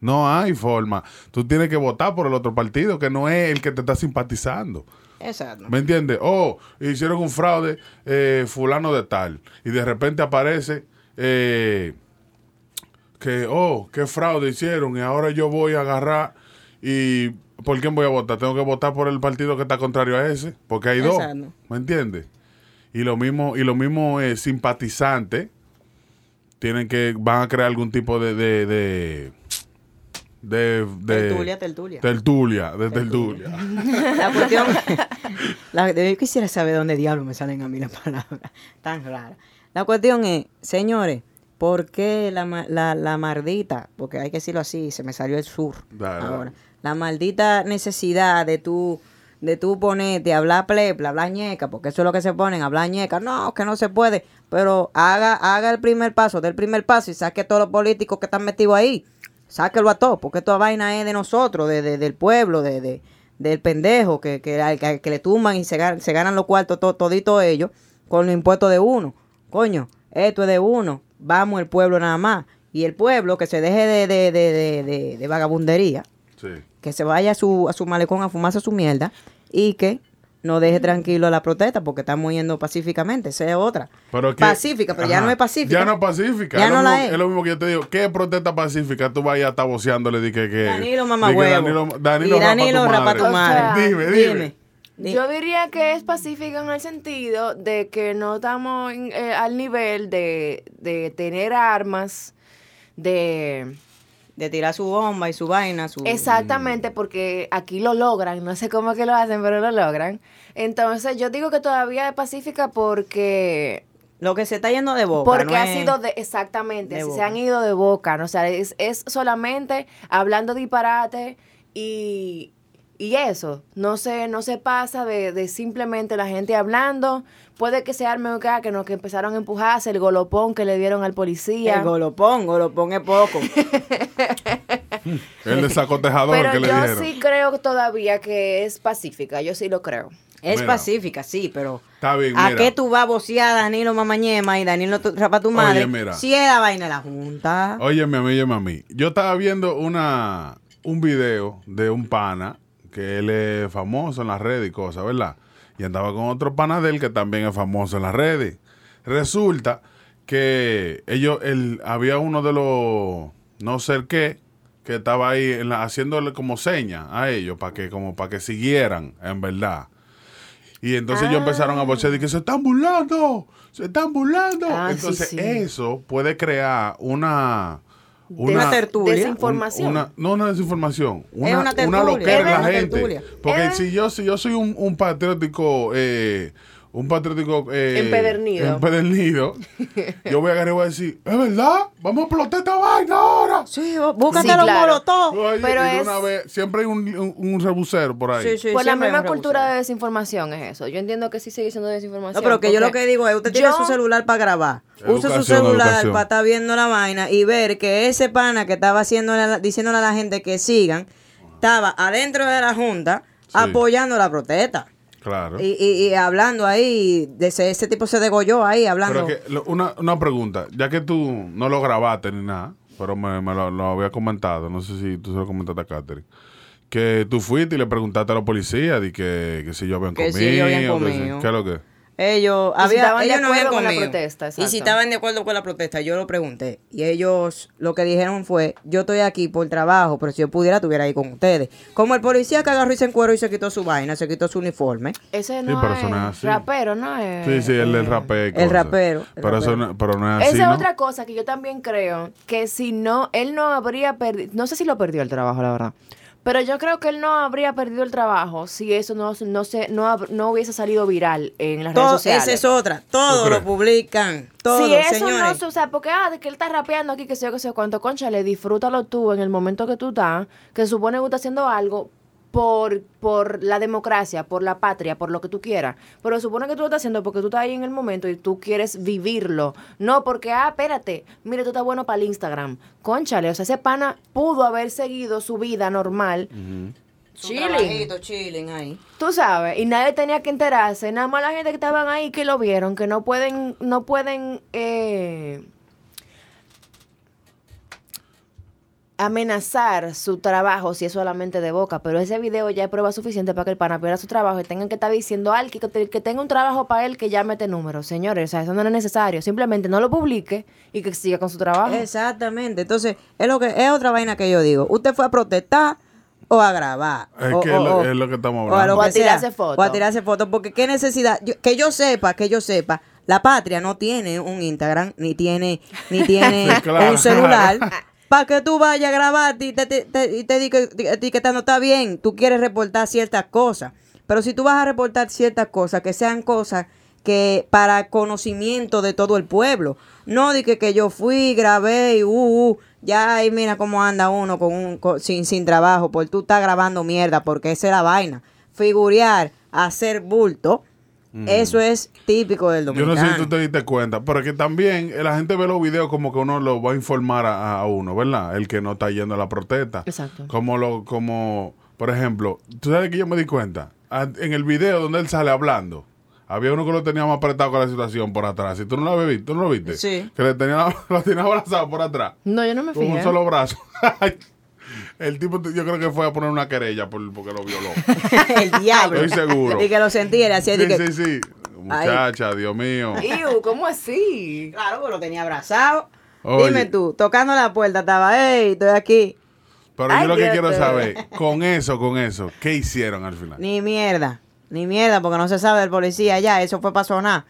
No hay forma. Tú tienes que votar por el otro partido, que no es el que te está simpatizando. Exacto. ¿Me entiendes? Oh, hicieron un fraude eh, fulano de tal. Y de repente aparece eh, que, oh, qué fraude hicieron. Y ahora yo voy a agarrar y... ¿Por quién voy a votar? Tengo que votar por el partido que está contrario a ese. Porque hay dos. Exacto. ¿Me entiendes? Y lo mismo, y lo mismo eh, simpatizantes tienen que, van a crear algún tipo de, de, de, de, de- Tertulia, tertulia. tertulia, de tertulia. La cuestión. la- yo quisiera saber dónde diablos me salen a mí las palabras tan raras. La cuestión es, señores, ¿por qué la, la, la maldita, porque hay que decirlo así, se me salió el sur Dale, ahora, la maldita necesidad de tú de tú ponerte a hablar plepla, hablar ñeca, porque eso es lo que se ponen, hablar ñeca, no, que no se puede, pero haga, haga el primer paso, del primer paso y saque a todos los políticos que están metidos ahí, sáquelo a todos, porque esta vaina es de nosotros, de, de- del pueblo, de, de- del pendejo, que, que, al- que, que le tumban y se, se ganan los cuartos to- toditos ellos con los impuestos de uno. Coño, esto es de uno, vamos el pueblo nada más. Y el pueblo que se deje de, de, de, de, de- de vagabundería, Sí. que se vaya a su, a su malecón a fumarse su mierda y que no deje tranquilo la protesta porque estamos yendo pacíficamente. Esa es otra. Pero que- pacífica, pero ya no es pacífica. Ya no es pacífica. Ya es, lo no la mismo, es. es lo mismo que yo te digo. ¿Qué protesta pacífica? Tú vayas a estar voceándole de que... que Danilo mamá. Danilo, Danilo y Danilo rapa rapa tu tu madre. madre. O sea, dime, dime. Di- Yo diría que es pacífica en el sentido de que no estamos en- eh, al nivel de, de tener armas, de... de tirar su bomba y su vaina, su... Exactamente, porque aquí lo logran, no sé cómo que lo hacen, pero lo logran. Entonces yo digo que todavía es pacífica porque... Lo que se está yendo de boca. Porque no ha es- sido de, exactamente, de si se han ido de boca, ¿no? O sea, es, es solamente hablando disparate y, y eso, no se, no se pasa de, de simplemente la gente hablando, puede que se arme un que no, que empezaron a empujarse, el golopón que le dieron al policía. El golopón, golopón es poco. El desacotejador Pero que le yo dijeron. sí creo todavía que es pacífica, yo sí lo creo. Es Mira. pacífica, sí, pero... Está bien, ¿A mira. qué tú vas a vocear a Danilo Mamañema y Danilo tu- rapa tu madre? mira. Si es la vaina de la Junta. Óyeme, óyeme a mí. Yo estaba viendo una, un video de un pana que él es famoso en las redes y cosas, ¿verdad? Y andaba con otro pana de él que también es famoso en las redes. Resulta que ellos, él, había uno de los, no sé qué, que estaba ahí en la- haciéndole como señas a ellos para que, como para que siguieran, en verdad. Y entonces ellos empezaron a vocear de que se están burlando, se están burlando. Ah, sí, entonces sí. eso puede crear una... Una tertulia. Desinformación. un- una- no una desinformación. Una, una una, tertulia. loquera en Es la una gente. tertulia. Porque Es- si yo si yo soy un, un patriótico... Eh, un patriótico... Eh, Empedernido. empedernido, yo voy a agarrar y voy a decir, ¿es verdad? Vamos a explotar esta vaina ahora. Sí, bú- búscate Sí, los claro. molotov. Oye, Pero es- una vez, siempre hay un, un, un rebucero por ahí. Sí, sí, Por la misma cultura de desinformación es eso. Yo entiendo que sí sigue siendo desinformación. No, pero que yo lo que digo es, usted tiene yo- su celular para grabar. Use su celular educación. para estar viendo la vaina y ver que ese pana que estaba haciendo diciéndole a la gente que sigan, estaba adentro de la junta apoyando la protesta. Claro. Y, y, y hablando ahí, de ese, ese tipo se degolló ahí hablando. Pero que, lo- una, una pregunta, ya que tú no lo grabaste ni nada, pero me, me lo, lo había comentado, no sé si tú se lo comentaste a Catherine, que tú fuiste y le preguntaste a la policía de que, que si yo habían Que comido, si ellos habían que comido. ¿qué es lo que? Ellos, si había, estaban de ellos no habían acuerdo con la protesta, Y si estaban de acuerdo con la protesta, yo lo pregunté. Y ellos lo que dijeron fue, yo estoy aquí por trabajo, pero si yo pudiera, estuviera ahí con ustedes. Como el policía que agarró y se encueró y se quitó su vaina, se quitó su uniforme. Ese no pero eso no es es así. rapero, ¿no es? Sí, sí, el, el eh, rapero. el rapero, el pero, Eso rapero. no, pero no es así, Esa ¿no? es otra cosa que yo también creo que si no, él no habría perdido, no sé si lo perdió el trabajo, la verdad, Pero yo creo que él no habría perdido el trabajo si eso no, no, se, no, no hubiese salido viral en las redes sociales. esa es otra. Todo ¿Tú lo publican. Todo, si eso señores. no se usa, porque ah, de que él está rapeando aquí, que sé yo, que sé yo cuánto, conchale, disfrútalo tú en el momento que tú estás, que se supone que tú estás haciendo algo por, por la democracia, por la patria, por lo que tú quieras. Pero supone que tú lo estás haciendo porque tú estás ahí en el momento y tú quieres vivirlo. No porque, ah, espérate, mire, tú estás bueno para el Instagram. Conchale, o sea, ese pana pudo haber seguido su vida normal. Chilling. trabajito, chilling ahí. Tú sabes, y nadie tenía que enterarse, nada más la gente que estaban ahí que lo vieron, que no pueden, no pueden eh, amenazar su trabajo si es solamente de boca, pero ese video ya es prueba suficiente para que el pana pierda su trabajo y tengan que estar diciendo al que, que, tenga un trabajo para él que ya mete números. Señores, o sea, eso no es necesario, simplemente no lo publique y que siga con su trabajo. Exactamente. Entonces, es lo que es otra vaina que yo digo. Usted fue a protestar o a grabar. Es o, que o- es lo- o- es lo que estamos O a, hablando. O a tirarse fotos. O a tirarse fotos. Porque qué necesidad. Yo- que yo sepa, que yo sepa. La patria no tiene un Instagram, ni tiene, ni tiene Sí, claro. un celular. Para que tú vayas a grabar y te, te, te, y te diga etiquetando, está bien, tú quieres reportar ciertas cosas. Pero si tú vas a reportar ciertas cosas, que sean cosas que para conocimiento de todo el pueblo. No de que, yo fui, grabé y uh, uh, ya ahí mira cómo anda uno con un, sin, sin trabajo, porque tú estás grabando mierda, porque esa es la vaina. Figurear, hacer bulto, eso es típico del Yo no dominicano. sé si tú te diste cuenta, pero que también eh, la gente ve los videos como que uno lo va a informar a, a uno, ¿verdad? El que no está yendo a la protesta. Exacto. Como lo, como, por ejemplo, tú sabes que yo me di cuenta, Ah, en el video donde él sale hablando, había uno que lo tenía más apretado con la situación por atrás. ¿Y tú no lo habías visto? ¿Tú no lo viste? Sí. Que le tenía, lo tenía abrazado por atrás. No, yo no me Con un fijé. solo brazo. el tipo, yo creo que fue a poner una querella por, porque lo violó. el diablo. Estoy seguro. Y que lo sentía, así Sí, que. sí, sí. Muchacha, Dios mío. Iu, ¿cómo así? Claro, pues lo tenía abrazado. Oye. Dime tú, tocando la puerta, estaba, hey, estoy aquí. Pero Ay, yo lo que quiero saber, con eso, con eso, ¿qué hicieron al final? Ni mierda, ni mierda, porque no se sabe del policía ya, eso fue para sonar.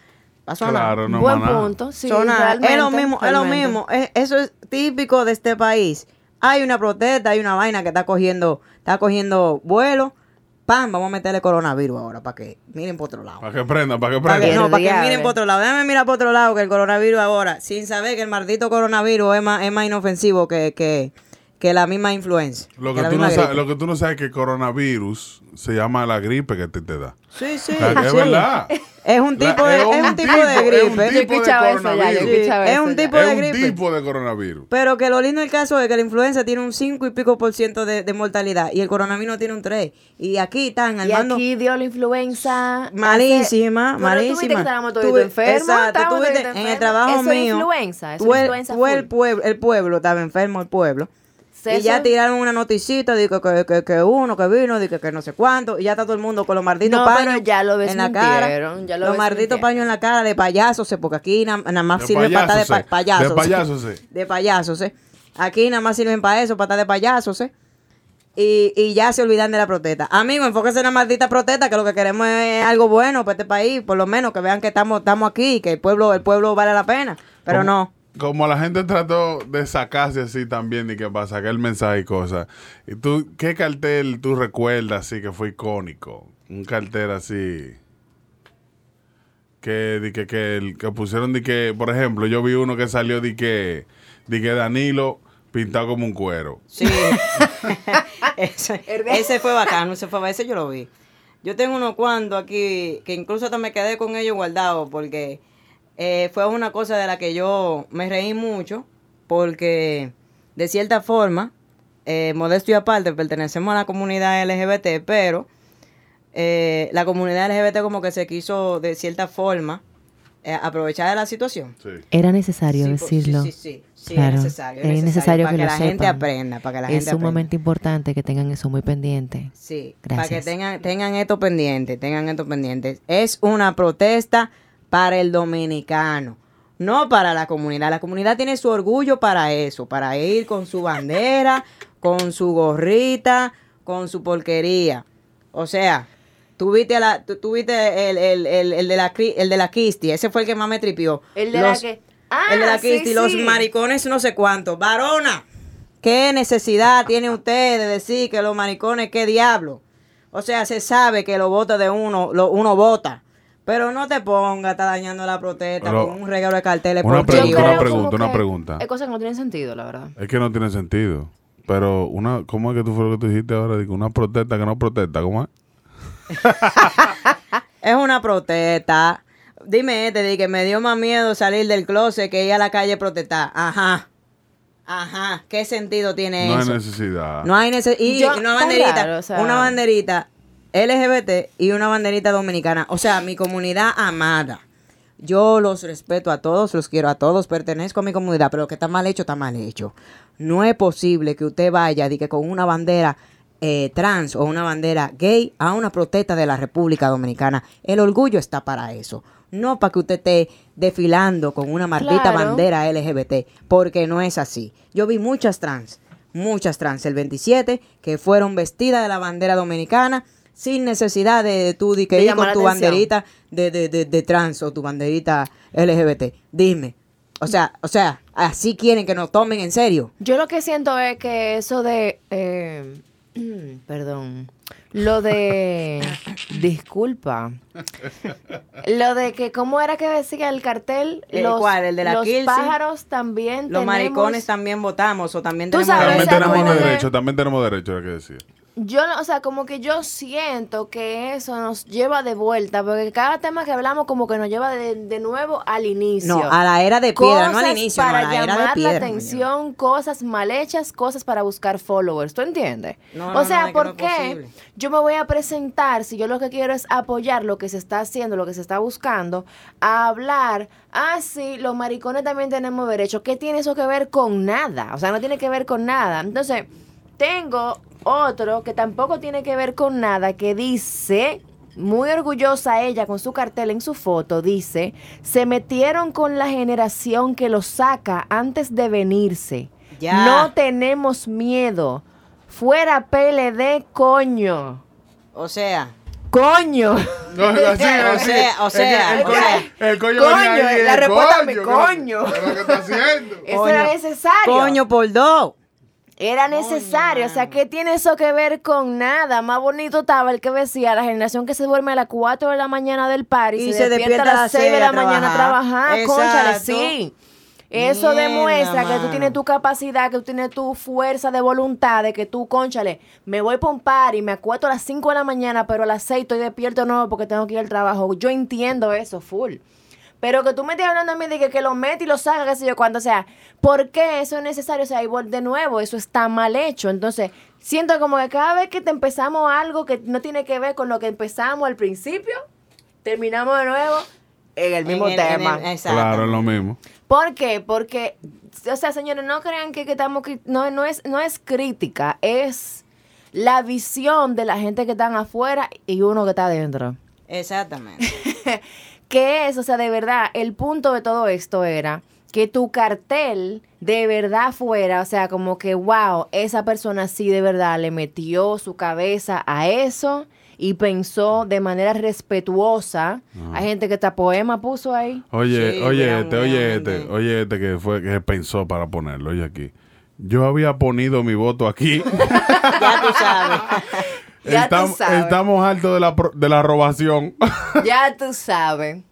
Para sonar. Claro, no Buen punto, sí. Sonar. es lo realmente, mismo, es lo mismo. es- eso es típico de este país. Hay una protesta, hay una vaina que está cogiendo, está cogiendo vuelo. Pam, vamos a meterle coronavirus ahora para que miren por otro lado. Para que prenda, para que Para que, prenda. no, para que miren por otro lado. Déjame mirar por otro lado que el coronavirus ahora, sin saber que el maldito coronavirus es más, es más inofensivo que, que, que la misma influenza. Lo que que, tú no sabes, gripe. lo que tú no sabes es que coronavirus se llama la gripe que te, te da. Sí, sí. Es sí. verdad. Es un tipo de, La- es un tipo de es un gripe. Tipo de coronavirus. Sí, escuchaba es un tipo Es de un gripe. tipo de coronavirus. Pero que lo lindo del caso es que la influenza tiene un 5 y pico por ciento de, de mortalidad y el coronavirus tiene un 3. Y aquí están Y armando aquí dio la influenza. malísima, hace- Pero tú malísima. que estábamos todos enfermos. Exacto, tú viste, en el trabajo eso mío. Es influenza, es el- influenza. el, pueblo, el pueblo estaba enfermo, el pueblo. Y ya tiraron una noticita de que, que, que- que uno que vino, de que, que no sé cuánto, y ya está todo el mundo con los malditos No, paños pero ya lo en la cara. ya lo los malditos paños en la cara de payasos, eh, porque aquí na- nada más De sirve para estar de payasos, pa- eh. payasos. De payasos, eh. De payasos, eh. Aquí nada más sirven para eso, para estar de payasos, eh. Y, y ya se olvidan de la protesta. Amigos, enfóquense en la maldita protesta, que lo que queremos es algo bueno para este país, por lo menos que vean que estamos, estamos aquí, que el pueblo, el pueblo vale la pena. Pero no. Como la gente trató de sacarse así también y que para sacar el mensaje y cosas. ¿Y tú, qué cartel tú recuerdas así que fue icónico? Un cartel así. Que, di que, que, el- que pusieron de que, por ejemplo, yo vi uno que salió de que, de que Danilo pintado como un cuero. Sí. ese, ese fue bacano, ese fue ese yo lo vi. Yo tengo unos cuantos aquí que incluso hasta me quedé con ellos guardados porque eh, fue una cosa de la que yo me reí mucho porque de cierta forma, eh, modesto y aparte, pertenecemos a la comunidad LGBT, pero eh, la comunidad LGBT como que se quiso de cierta forma eh, aprovechar de la situación. Sí. Era necesario Sí, decirlo. Sí, sí, sí, sí, Claro, es necesario. es necesario para que que, lo la gente sepan. aprenda, para que la es gente aprenda. sumamente importante que tengan eso muy pendiente. Sí, para que Gracias. tengan, tengan esto pendiente, tengan esto pendiente. Es una protesta para el dominicano, no para la comunidad. La comunidad tiene su orgullo para eso, para ir con su bandera, con su gorrita, con su porquería. O sea, tú viste, a la, tú, tú viste el, el, el, el de la, el de la Kisti, ese fue el que más me tripió. El de Los- la que. Ah, el de la sí, Kisti, los sí. maricones no sé cuántos. Varona, ¿Qué necesidad tiene usted de decir que los maricones, qué diablo? O sea, se sabe que los votos de uno, lo, uno vota. Pero no te ponga, está dañando la protesta Pero- con un regalo de carteles Una pregunta, una pregunta, una que pregunta. Es cosa que no tiene sentido, la verdad. Es que no tiene sentido. Pero una, ¿cómo es que tú fue lo que tú dijiste ahora? Digo, una protesta que no protesta, ¿cómo es? Es una protesta. Dime este, que me dio más miedo salir del closet que ir a la calle a protestar. Ajá. Ajá. ¿Qué sentido tiene No hay eso? necesidad. No hay necesidad. Y Yo- una banderita, raro, o sea- una banderita LGBT y una banderita dominicana. O sea, mi comunidad amada. Yo los respeto a todos, los quiero a todos, pertenezco a mi comunidad, pero lo que está mal hecho, está mal hecho. No es posible que usted vaya y que con una bandera eh, trans o una bandera gay a una protesta de la República Dominicana. El orgullo está para eso. No para que usted esté desfilando con una maldita Claro. bandera LGBT, porque no es así. Yo vi muchas trans, muchas trans el 27 que fueron vestidas de la bandera dominicana sin necesidad de, de tú de que De ir con tu banderita de, de, de, de trans o tu banderita LGBT. Dime. O sea, o sea, así quieren que nos tomen en serio. Yo lo que siento es que eso de... eh, perdón. Lo de... disculpa. Lo de que, ¿cómo era que decía el cartel? ¿El cuál? ¿El de la Los Kilsi? pájaros también Los tenemos- maricones también votamos o también tenemos sabes, También o sea, tenemos como que- derecho, también tenemos derecho, era que decía. Yo, no- o sea, como que yo siento que eso nos lleva de vuelta, porque cada tema que hablamos como que nos lleva de, de nuevo al inicio. No, a la era de piedra, no al inicio, no, para a la era de llamar la piedra. atención, cosas mal hechas, cosas para buscar followers, ¿tú entiendes? No, o no, sea, no, ¿por no qué yo me voy a presentar si yo lo que quiero es apoyar lo que se está haciendo, lo que se está buscando, a hablar, ah, sí, los maricones también tenemos derecho, ¿qué tiene eso que ver con nada? O sea, no tiene que ver con nada. Entonces, tengo otro que tampoco tiene que ver con nada, que dice, muy orgullosa ella con su cartel en su foto, dice, se metieron con la generación que lo saca antes de venirse. Ya. No tenemos miedo. Fuera PLD, coño. O sea, Coño. No, así, O así. sea, o Es que sea, el o coño, sea. el coño, Coño, venía ahí, la el respuesta ¿qué- coño. ¿Qué es lo que está haciendo? Eso era Coño. necesario. coño por dos. Era necesario, o sea, ¿qué tiene eso que ver con nada? Más bonito estaba el que decía la generación que se duerme a las 4 de la mañana del par y, se, despierta a las 6 de la mañana a trabajar. Cónchale, Exacto. sí. Eso Mierda, demuestra que tú tienes tu capacidad, que tú tienes tu fuerza de voluntad, de que tú, conchale, me voy para un par y me acuesto a las 5 de la mañana, pero a las 6 estoy despierto no porque tengo que ir al trabajo. Yo entiendo eso, full. Pero que tú me estés hablando a mí de que, que lo mete y lo saca, qué sé yo cuándo. O sea, ¿por qué eso es necesario? O sea, y de nuevo, eso está mal hecho. Entonces, siento como que cada vez que te empezamos algo que no tiene que ver con lo que empezamos al principio, terminamos de nuevo en el mismo En el- en tema. el- exacto. Claro, es lo mismo. ¿Por qué? Porque, o sea, señores, no crean que, que estamos, no, no, es, no es crítica, es la visión de la gente que están afuera y uno que está adentro. Exactamente. ¿Qué es? O sea, de verdad, el punto de todo esto era que tu cartel de verdad fuera, o sea, como que, wow, esa persona sí de verdad le metió su cabeza a eso y pensó de manera respetuosa. Hay gente que hasta poema puso ahí. Oye, Sí, oye, mira, este, mira, oye, mira. este, oye, este que fue que pensó para ponerlo, oye aquí. Yo había ponido mi voto aquí. ya tú sabes. Ya tú Estam- sabes. Estamos hartos de la, de la robación. Ya tú sabes.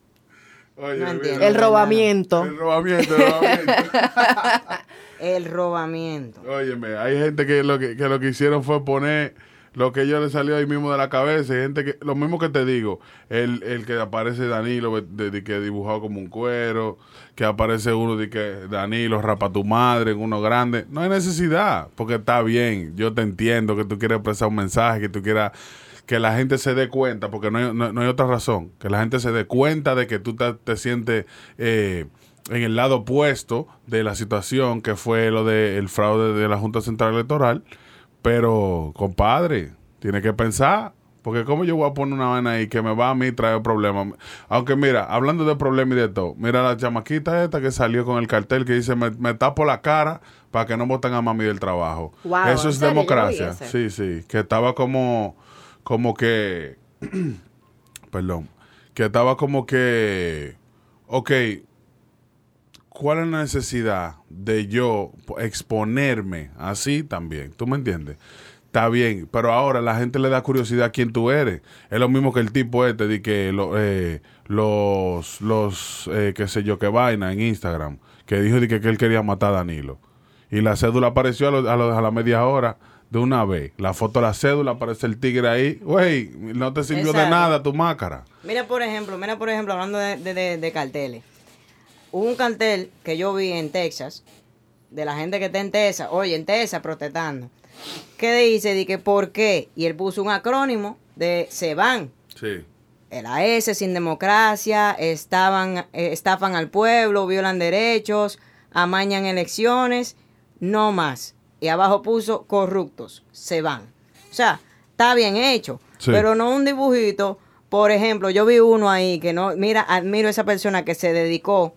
Oye, No mira. entiendo. El robamiento. El robamiento, el robamiento. El robamiento. Óyeme, hay gente que lo que, que lo que hicieron fue poner lo que ellos le salió ahí mismo de la cabeza. Gente que, lo mismo que te digo, el, el que aparece Danilo, de, de que dibujado como un cuero, que aparece uno de que Danilo rapa tu madre en uno grande. No hay necesidad, porque está bien. Yo te entiendo que tú quieres expresar un mensaje, que tú quieras que la gente se dé cuenta, porque no hay, no- no hay otra razón, que la gente se dé cuenta de que tú te, te sientes eh, en el lado opuesto de la situación que fue lo del fraude de la Junta Central Electoral, pero compadre, tiene que pensar, porque como yo voy a poner una vaina ahí que me va a mí traer problemas, aunque mira, hablando de problemas y de todo, mira la chamaquita esta que salió con el cartel que dice me, me tapo la cara para que no voten a mami del trabajo. Wow, Eso ¿en es serio? Democracia. Sí, sí, que estaba como, como que, perdón, que estaba como que, ok, ¿cuál es la necesidad de yo exponerme así también? ¿Tú me entiendes? Está bien, pero ahora la gente le da curiosidad a quién tú eres. Es lo mismo que el tipo este de que lo- eh, los, los eh, qué sé yo, qué vaina en Instagram, que dijo de que, que él quería matar a Danilo. Y la cédula apareció a, lo- a, lo- a la media hora de una vez. La foto de la cédula, aparece el tigre ahí. Güey, no te sirvió de nada tu máscara. Mira, por ejemplo, mira, por ejemplo, hablando de, de- de- de carteles. Hubo un cartel que yo vi en Texas, de la gente que está en Texas, oye, en Texas protestando. ¿Qué dice? De que por qué. Y él puso un acrónimo de se van. Sí. El AS sin democracia, estaban, eh, estafan al pueblo, violan derechos, amañan elecciones, no más. Y abajo puso corruptos, se van. O sea, está bien hecho, Sí. pero no un dibujito. Por ejemplo, yo vi uno ahí que no, mira, admiro a esa persona que se dedicó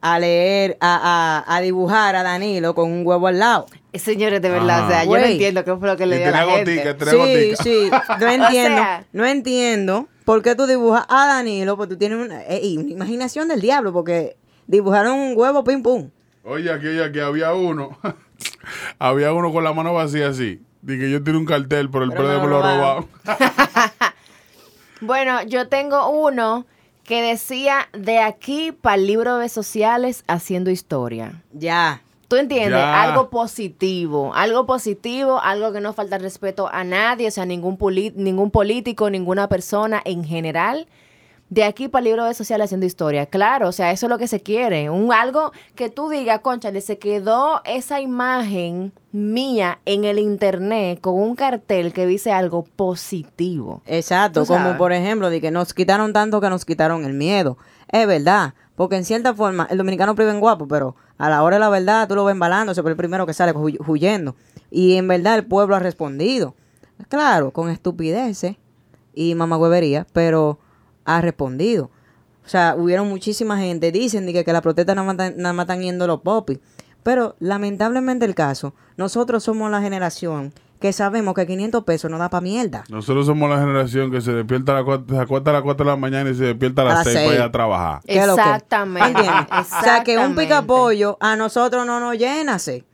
a leer, a, a- a dibujar a Danilo con un huevo al lado. Señores, de verdad, Ajá. o sea, yo no entiendo qué fue lo que le dio a la gente. Sí, gotica. sí, no entiendo, sea- no entiendo por qué tú dibujas a Danilo, porque tú tienes una, eh, y una imaginación del diablo, porque dibujaron un huevo pim pum. Oye, aquí, oye, aquí había uno. había uno con la mano vacía así. Dije, yo tiré un cartel, pero el Pero PRD me lo robaron. Bueno, yo tengo uno que decía de aquí para el libro de sociales haciendo historia. Ya. ¿Tú entiendes? Ya. Algo positivo, algo positivo, algo que no falta respeto a nadie, o sea, ningún, ningún político, ninguna persona en general. De aquí para el libro de social haciendo historia. Claro, o sea, eso es lo que se quiere. Un algo que tú digas, concha, se quedó esa imagen mía en el internet con un cartel que dice algo positivo. Exacto, como por ejemplo, de que nos quitaron tanto que nos quitaron el miedo. Es verdad, porque en cierta forma el dominicano prive en guapo, pero a la hora de la verdad tú lo ves embalándose por el primero que sale huy- huyendo. Y en verdad el pueblo ha respondido. Claro, con estupideces y mamagüevería, pero ha respondido. O sea, hubieron muchísima gente, dicen de que, que la protesta nada más, están- nada más están yendo los popis. Pero lamentablemente el caso, nosotros somos la generación que sabemos que 500 pesos no da para mierda. Nosotros somos la generación que se despierta a las cuatro, se acuesta a las 4 de la mañana y se despierta a A las las 6 para ir a trabajar. Exactamente. O sea, que un picapollo a nosotros no nos llena, ¿sí?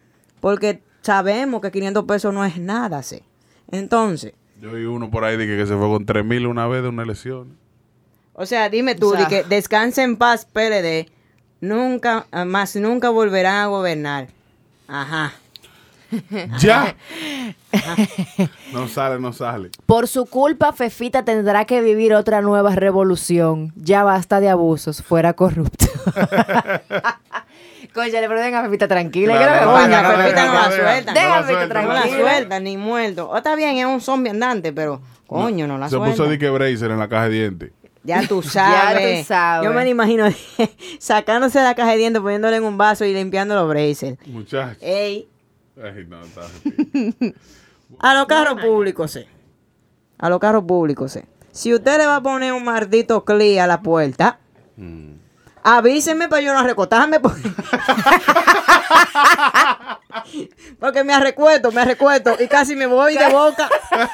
Porque sabemos que 500 pesos no es nada, ¿sí? Entonces, Yo vi uno por ahí de que, que se fue con 3 mil una vez de una elección. O sea, dime tú, O sea. di que descanse en paz, PLD, nunca, más nunca volverán a gobernar. Ajá. ¡Ya! no sale, no sale. Por su culpa, Fefita tendrá que vivir otra nueva revolución. Ya basta de abusos, fuera corrupto. Coño, le perdonen a Fefita tranquila. Claro, ¿qué es lo que no, la no, sueltan. no Déjame la que sueltan, No la tranquila. sueltan, ni muerto. O está bien, es un zombie andante, pero coño, no la Se puso sueltan. de que bracer en la caja de dientes. Ya tú sabes. sabes. Yo me lo imagino sacándose la caja de dientes, poniéndole en un vaso y limpiando los braces. Muchachos. Ey, Ay, no, está a los carros públicos, sí. A los carros públicos, sí. Si usted le va a poner un maldito cli a la puerta, Mm. avíseme para yo no recotarme. Porque... porque me arrecuesto, me arrecuesto y casi me voy de boca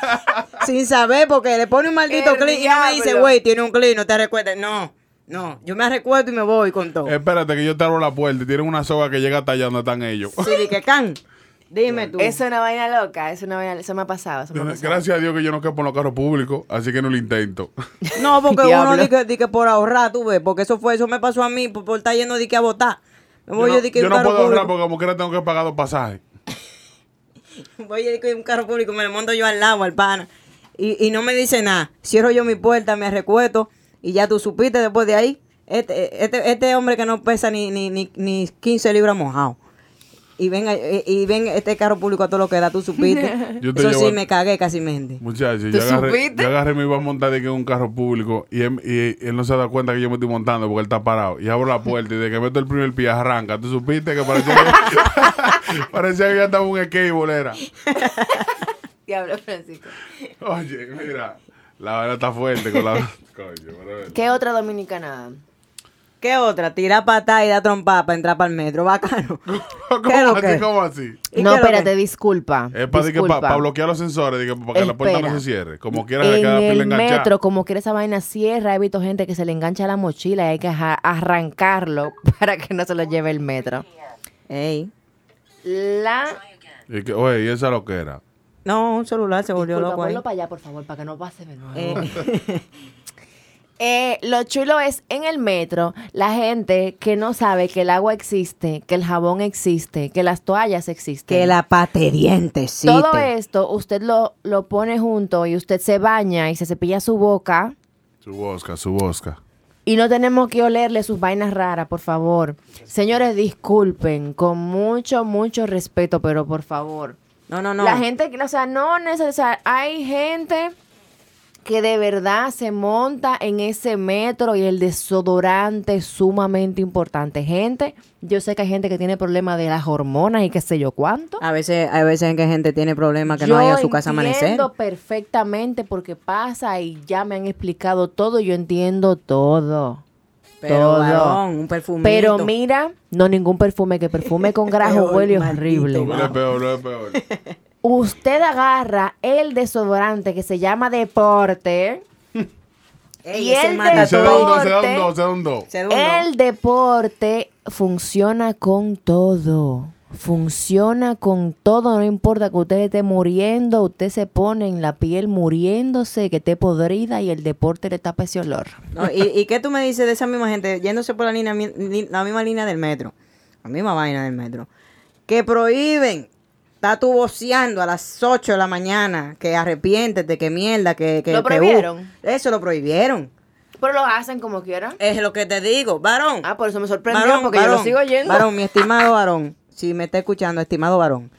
sin saber porque le pone un maldito El cli y no me dice, güey, tiene un cli, no te arrecuestes. No, no, yo me arrecuesto y me voy con todo. Espérate que yo te abro la puerta y tienen una soga que llega hasta allá donde están ellos. Sí, di que can. Dime tú. Eso es una vaina loca, eso es una vaina, eso me ha pasado, eso me ha pasado. Gracias a Dios que yo no quepo en los carros públicos, así que no lo intento. No, porque uno di que, di que por ahorrar, tú ves, porque eso fue, eso me pasó a mí por, por estar yendo de que a votar. Me voy yo yo, no, di que yo un no carro puedo ahorrar porque como quiera tengo que pagar dos pasajes. Voy a ir con un carro público, me lo monto yo al lado, al pana. Y, y no me dice nada. Cierro yo mi puerta, me recuesto y ya tú supiste después de ahí. Este, este, este hombre que no pesa ni, ni, ni, ni 15 libras mojado. Y venga, y, y ven este carro público a todo lo que da, tú supiste. Yo te Eso sí, a- me cagué casi mente. Muchachos, ¿Tú yo agarré, supiste? yo agarré me iba a montar de que en un carro público y él, y él no se da cuenta que yo me estoy montando porque él está parado. Y abro la puerta y de que meto el primer pie arranca. ¿Tú supiste que parecía que, parecía que ya estaba un skateboard era? Diablo, Francisco. Oye, mira, la verdad está fuerte con la... Coño. ¿Qué otra dominicana? ¿Qué otra? Tira patada y da trompa para entrar para el metro. Bacano. ¿Cómo ¿Qué es lo así? que? ¿Cómo así? ¿Y No, espérate, que? disculpa. Es para, disculpa. bloquear los sensores, digo, para que la puerta no se cierre. Como quiera, le En pila el enganchada. metro, como quiera esa vaina cierra, he visto gente que se le engancha la mochila y hay que arrancarlo para que no se lo lleve el metro. Ey. La... Y que, oye, ¿y esa lo que era? No, un celular se volvió Disculpa, loco ahí. para allá, por favor, para que no pase de nuevo. Eh, Eh, lo chulo es en el metro, la gente que no sabe que el agua existe, que el jabón existe, que las toallas existen. que la pate dientes, sí. Todo esto usted lo, lo pone junto y usted se baña y se cepilla su boca Su bosca, su bosca. Y no tenemos que olerle sus vainas raras, por favor. Señores, disculpen, con mucho, mucho respeto, pero por favor. No, no, no. La gente, o sea, no necesariamente. Hay gente que de verdad se monta en ese metro y el desodorante es sumamente importante. Gente, yo sé que hay gente que tiene problemas de las hormonas y qué sé yo cuánto. A veces, hay veces en que gente tiene problemas que no yo hay a su casa amanecer. entiendo perfectamente porque pasa y ya me han explicado todo, yo entiendo todo. Pero, todo. varón, un perfumito. Pero mira, no ningún perfume, que perfume con grajo huele horrible. No es peor, no es peor. Usted agarra el desodorante que se llama deporte. Ey, y el mata se da todo. un dos, se da un Deporte. dos, se da un dos. Se El deporte funciona con todo. Funciona con todo, no importa que usted esté muriendo, usted se pone en la piel muriéndose, que esté podrida y el deporte le tapa ese olor. No, ¿y, ¿Y qué tú me dices de esa misma gente yéndose por la, línea, la misma línea del metro? La misma vaina del metro. Que prohíben. Está tú voceando a las 8 de la mañana. Que arrepiéntete, que mierda, que... que ¿Lo que, uh, prohibieron? eso lo prohibieron. Pero lo hacen como quieran. Es lo que te digo, varón. Ah, por eso me sorprendió, Varón, porque yo lo sigo oyendo. Varón, mi estimado varón, si me está escuchando, estimado varón.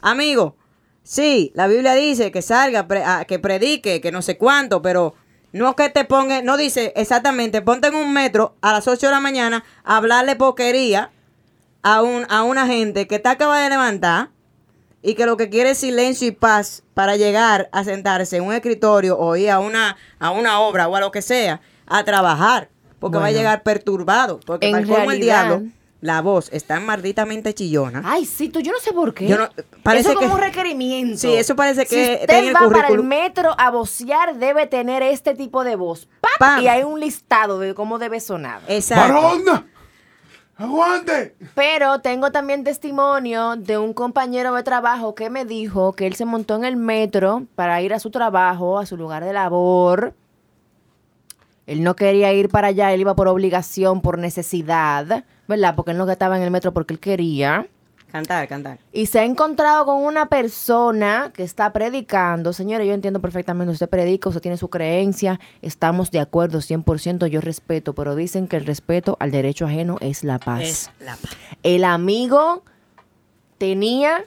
Amigo, sí, la Biblia dice que salga, pre- ah, que predique, que no sé cuánto, pero no que te ponga, no dice exactamente, ponte en un metro a las 8 de la mañana a hablarle poquería a, un, a una gente que te acaba de levantar y que lo que quiere es silencio y paz para llegar a sentarse en un escritorio o ir a una, a una obra o a lo que sea a trabajar. Porque va a llegar perturbado. Porque En para el colmo el diablo, la voz está malditamente chillona. Ay, sí, tú, yo no sé por qué. Yo no- parece eso es como que- un requerimiento. Sí, eso parece que si usted el va para el metro a vocear, debe tener este tipo de voz. ¡Pap! Pam. Y hay un listado de cómo debe sonar. Exacto. ¡Aguante! Pero tengo también testimonio de un compañero de trabajo que me dijo que él se montó en el metro para ir a su trabajo, a su lugar de labor. Él no quería ir para allá, él iba por obligación, por necesidad, ¿verdad? Porque él no estaba en el metro porque él quería. Cantar, cantar. Y se ha encontrado con una persona que está predicando. Señores, yo entiendo perfectamente, usted predica, usted tiene su creencia, estamos de acuerdo 100%, yo respeto, pero dicen que el respeto al derecho ajeno es la paz. Es la paz. El amigo tenía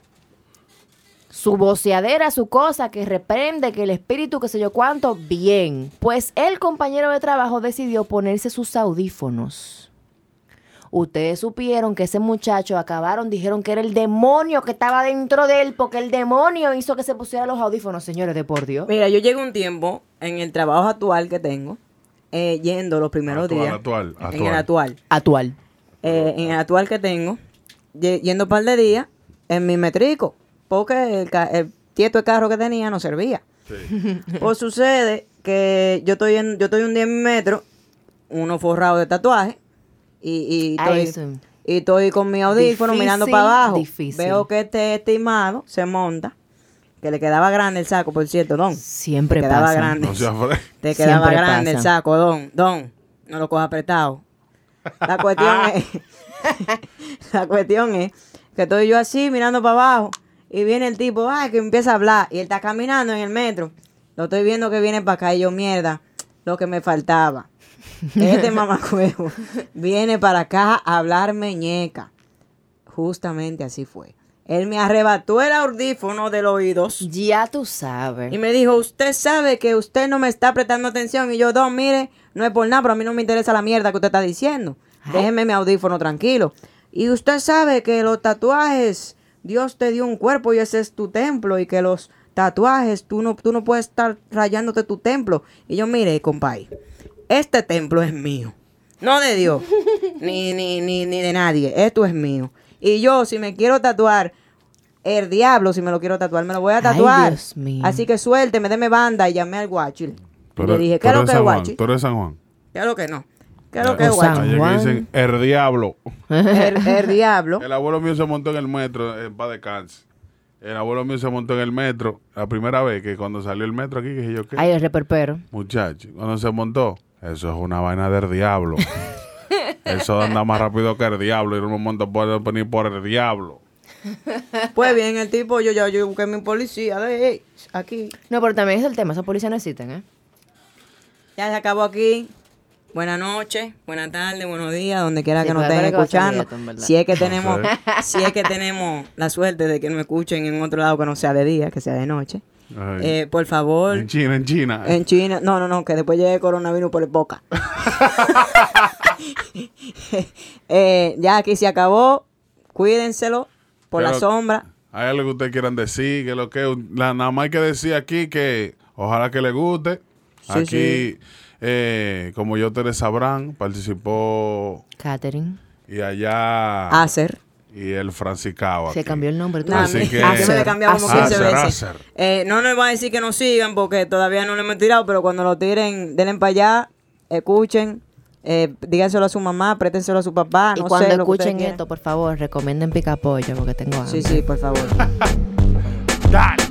su voceadera, su cosa, que reprende, que el espíritu, que sé yo cuánto, bien. Pues el compañero de trabajo decidió ponerse sus audífonos. Ustedes supieron que ese muchacho acabaron, dijeron que era el demonio que estaba dentro de él, porque el demonio hizo que se pusiera los audífonos, señores, de por Dios. Mira, yo llego un tiempo en el trabajo actual que tengo, eh, yendo los primeros Actual, días. actual, En actual. el actual. Actual. eh, en el actual que tengo, ye- yendo un par de días en mi metrico, porque el, el tieto de carro que tenía no servía. Pues sucede que yo estoy en, yo estoy un día en mi metro, uno forrado de tatuaje, y, y estoy, eso. y estoy con mi audífono Difícil, mirando para abajo. difícil. Veo que este estimado se monta, que le quedaba grande el saco, por cierto, don. Siempre Te quedaba pasa. grande. No Te quedaba Siempre grande el saco, don, don. No lo cojas apretado. La cuestión es, la cuestión es que estoy yo así mirando para abajo y viene el tipo, ay, que empieza a hablar y él está caminando en el metro. Lo estoy viendo que viene para acá y yo, mierda, lo que me faltaba. Este mamacuevo viene para acá a hablar meñeca. Justamente así fue. Él me arrebató el audífono de los oídos. Ya tú sabes. Y me dijo, usted sabe que usted no me está prestando atención. Y yo, Don, mire, no es por nada, pero a mí no me interesa la mierda que usted está diciendo. Déjeme mi audífono tranquilo. Y usted sabe que los tatuajes, Dios te dio un cuerpo y ese es tu templo. Y que los tatuajes, tú no, tú no puedes estar rayándote tu templo. Y yo, mire, compadre, este templo es mío. No de Dios, ni, ni, ni, ni de nadie. Esto es mío. Y yo, si me quiero tatuar, el diablo, si me lo quiero tatuar, me lo voy a Ay, tatuar. Dios mío. Así que suélteme, deme banda y llamé al guachil. Le dije, ¿qué es lo que es San Juan, guachil? Tú eres San Juan. ¿Qué es lo que no? ¿Qué es lo que es guachil? Dicen el diablo. El, el diablo. El abuelo mío se montó en el metro en paz descanse. El abuelo mío se montó en el metro la primera vez que cuando salió el metro aquí, que dije yo, ¿qué? Ay, el reperpero. Muchacho, cuando se montó, eso es una vaina del diablo. eso anda más rápido que el diablo y no me monto por, ni por el diablo. Pues bien, el tipo, yo ya yo busqué mi policía de "Ey, aquí. No, pero también es el tema. Esos policías no existen, ¿eh? Ya se acabó aquí. Buenas noches, buenas tardes, buenos días, donde quiera Sí, que nos estén escuchando. en. Si es que tenemos, si es que tenemos la suerte de que nos escuchen en otro lado que no sea de día, que sea de noche. Eh, por favor, en China, en China. en China, no, no, no, que después llegue el coronavirus por el boca. Eh, ya aquí se acabó, cuídenselo por la sombra. Hay algo que ustedes quieran decir, que lo que la, nada más hay que decir aquí que ojalá que le guste. Sí, aquí, sí. eh, como yo ustedes sabrán, participó Catherine. y allá Hacer. Y el Franciscao. Se aquí. cambió el nombre. tú Nah, Así que- cambiado como Hacer, 15 veces. hacer. Eh, no nos va a decir que nos sigan porque todavía no lo hemos tirado, pero cuando lo tiren, denle para allá, escuchen, eh, díganselo a su mamá, préstenselo a su papá. Y no cuando sé, lo que ustedes escuchen esto, por favor, recomienden picapollo porque tengo hambre. Sí, sí, por favor. Dale.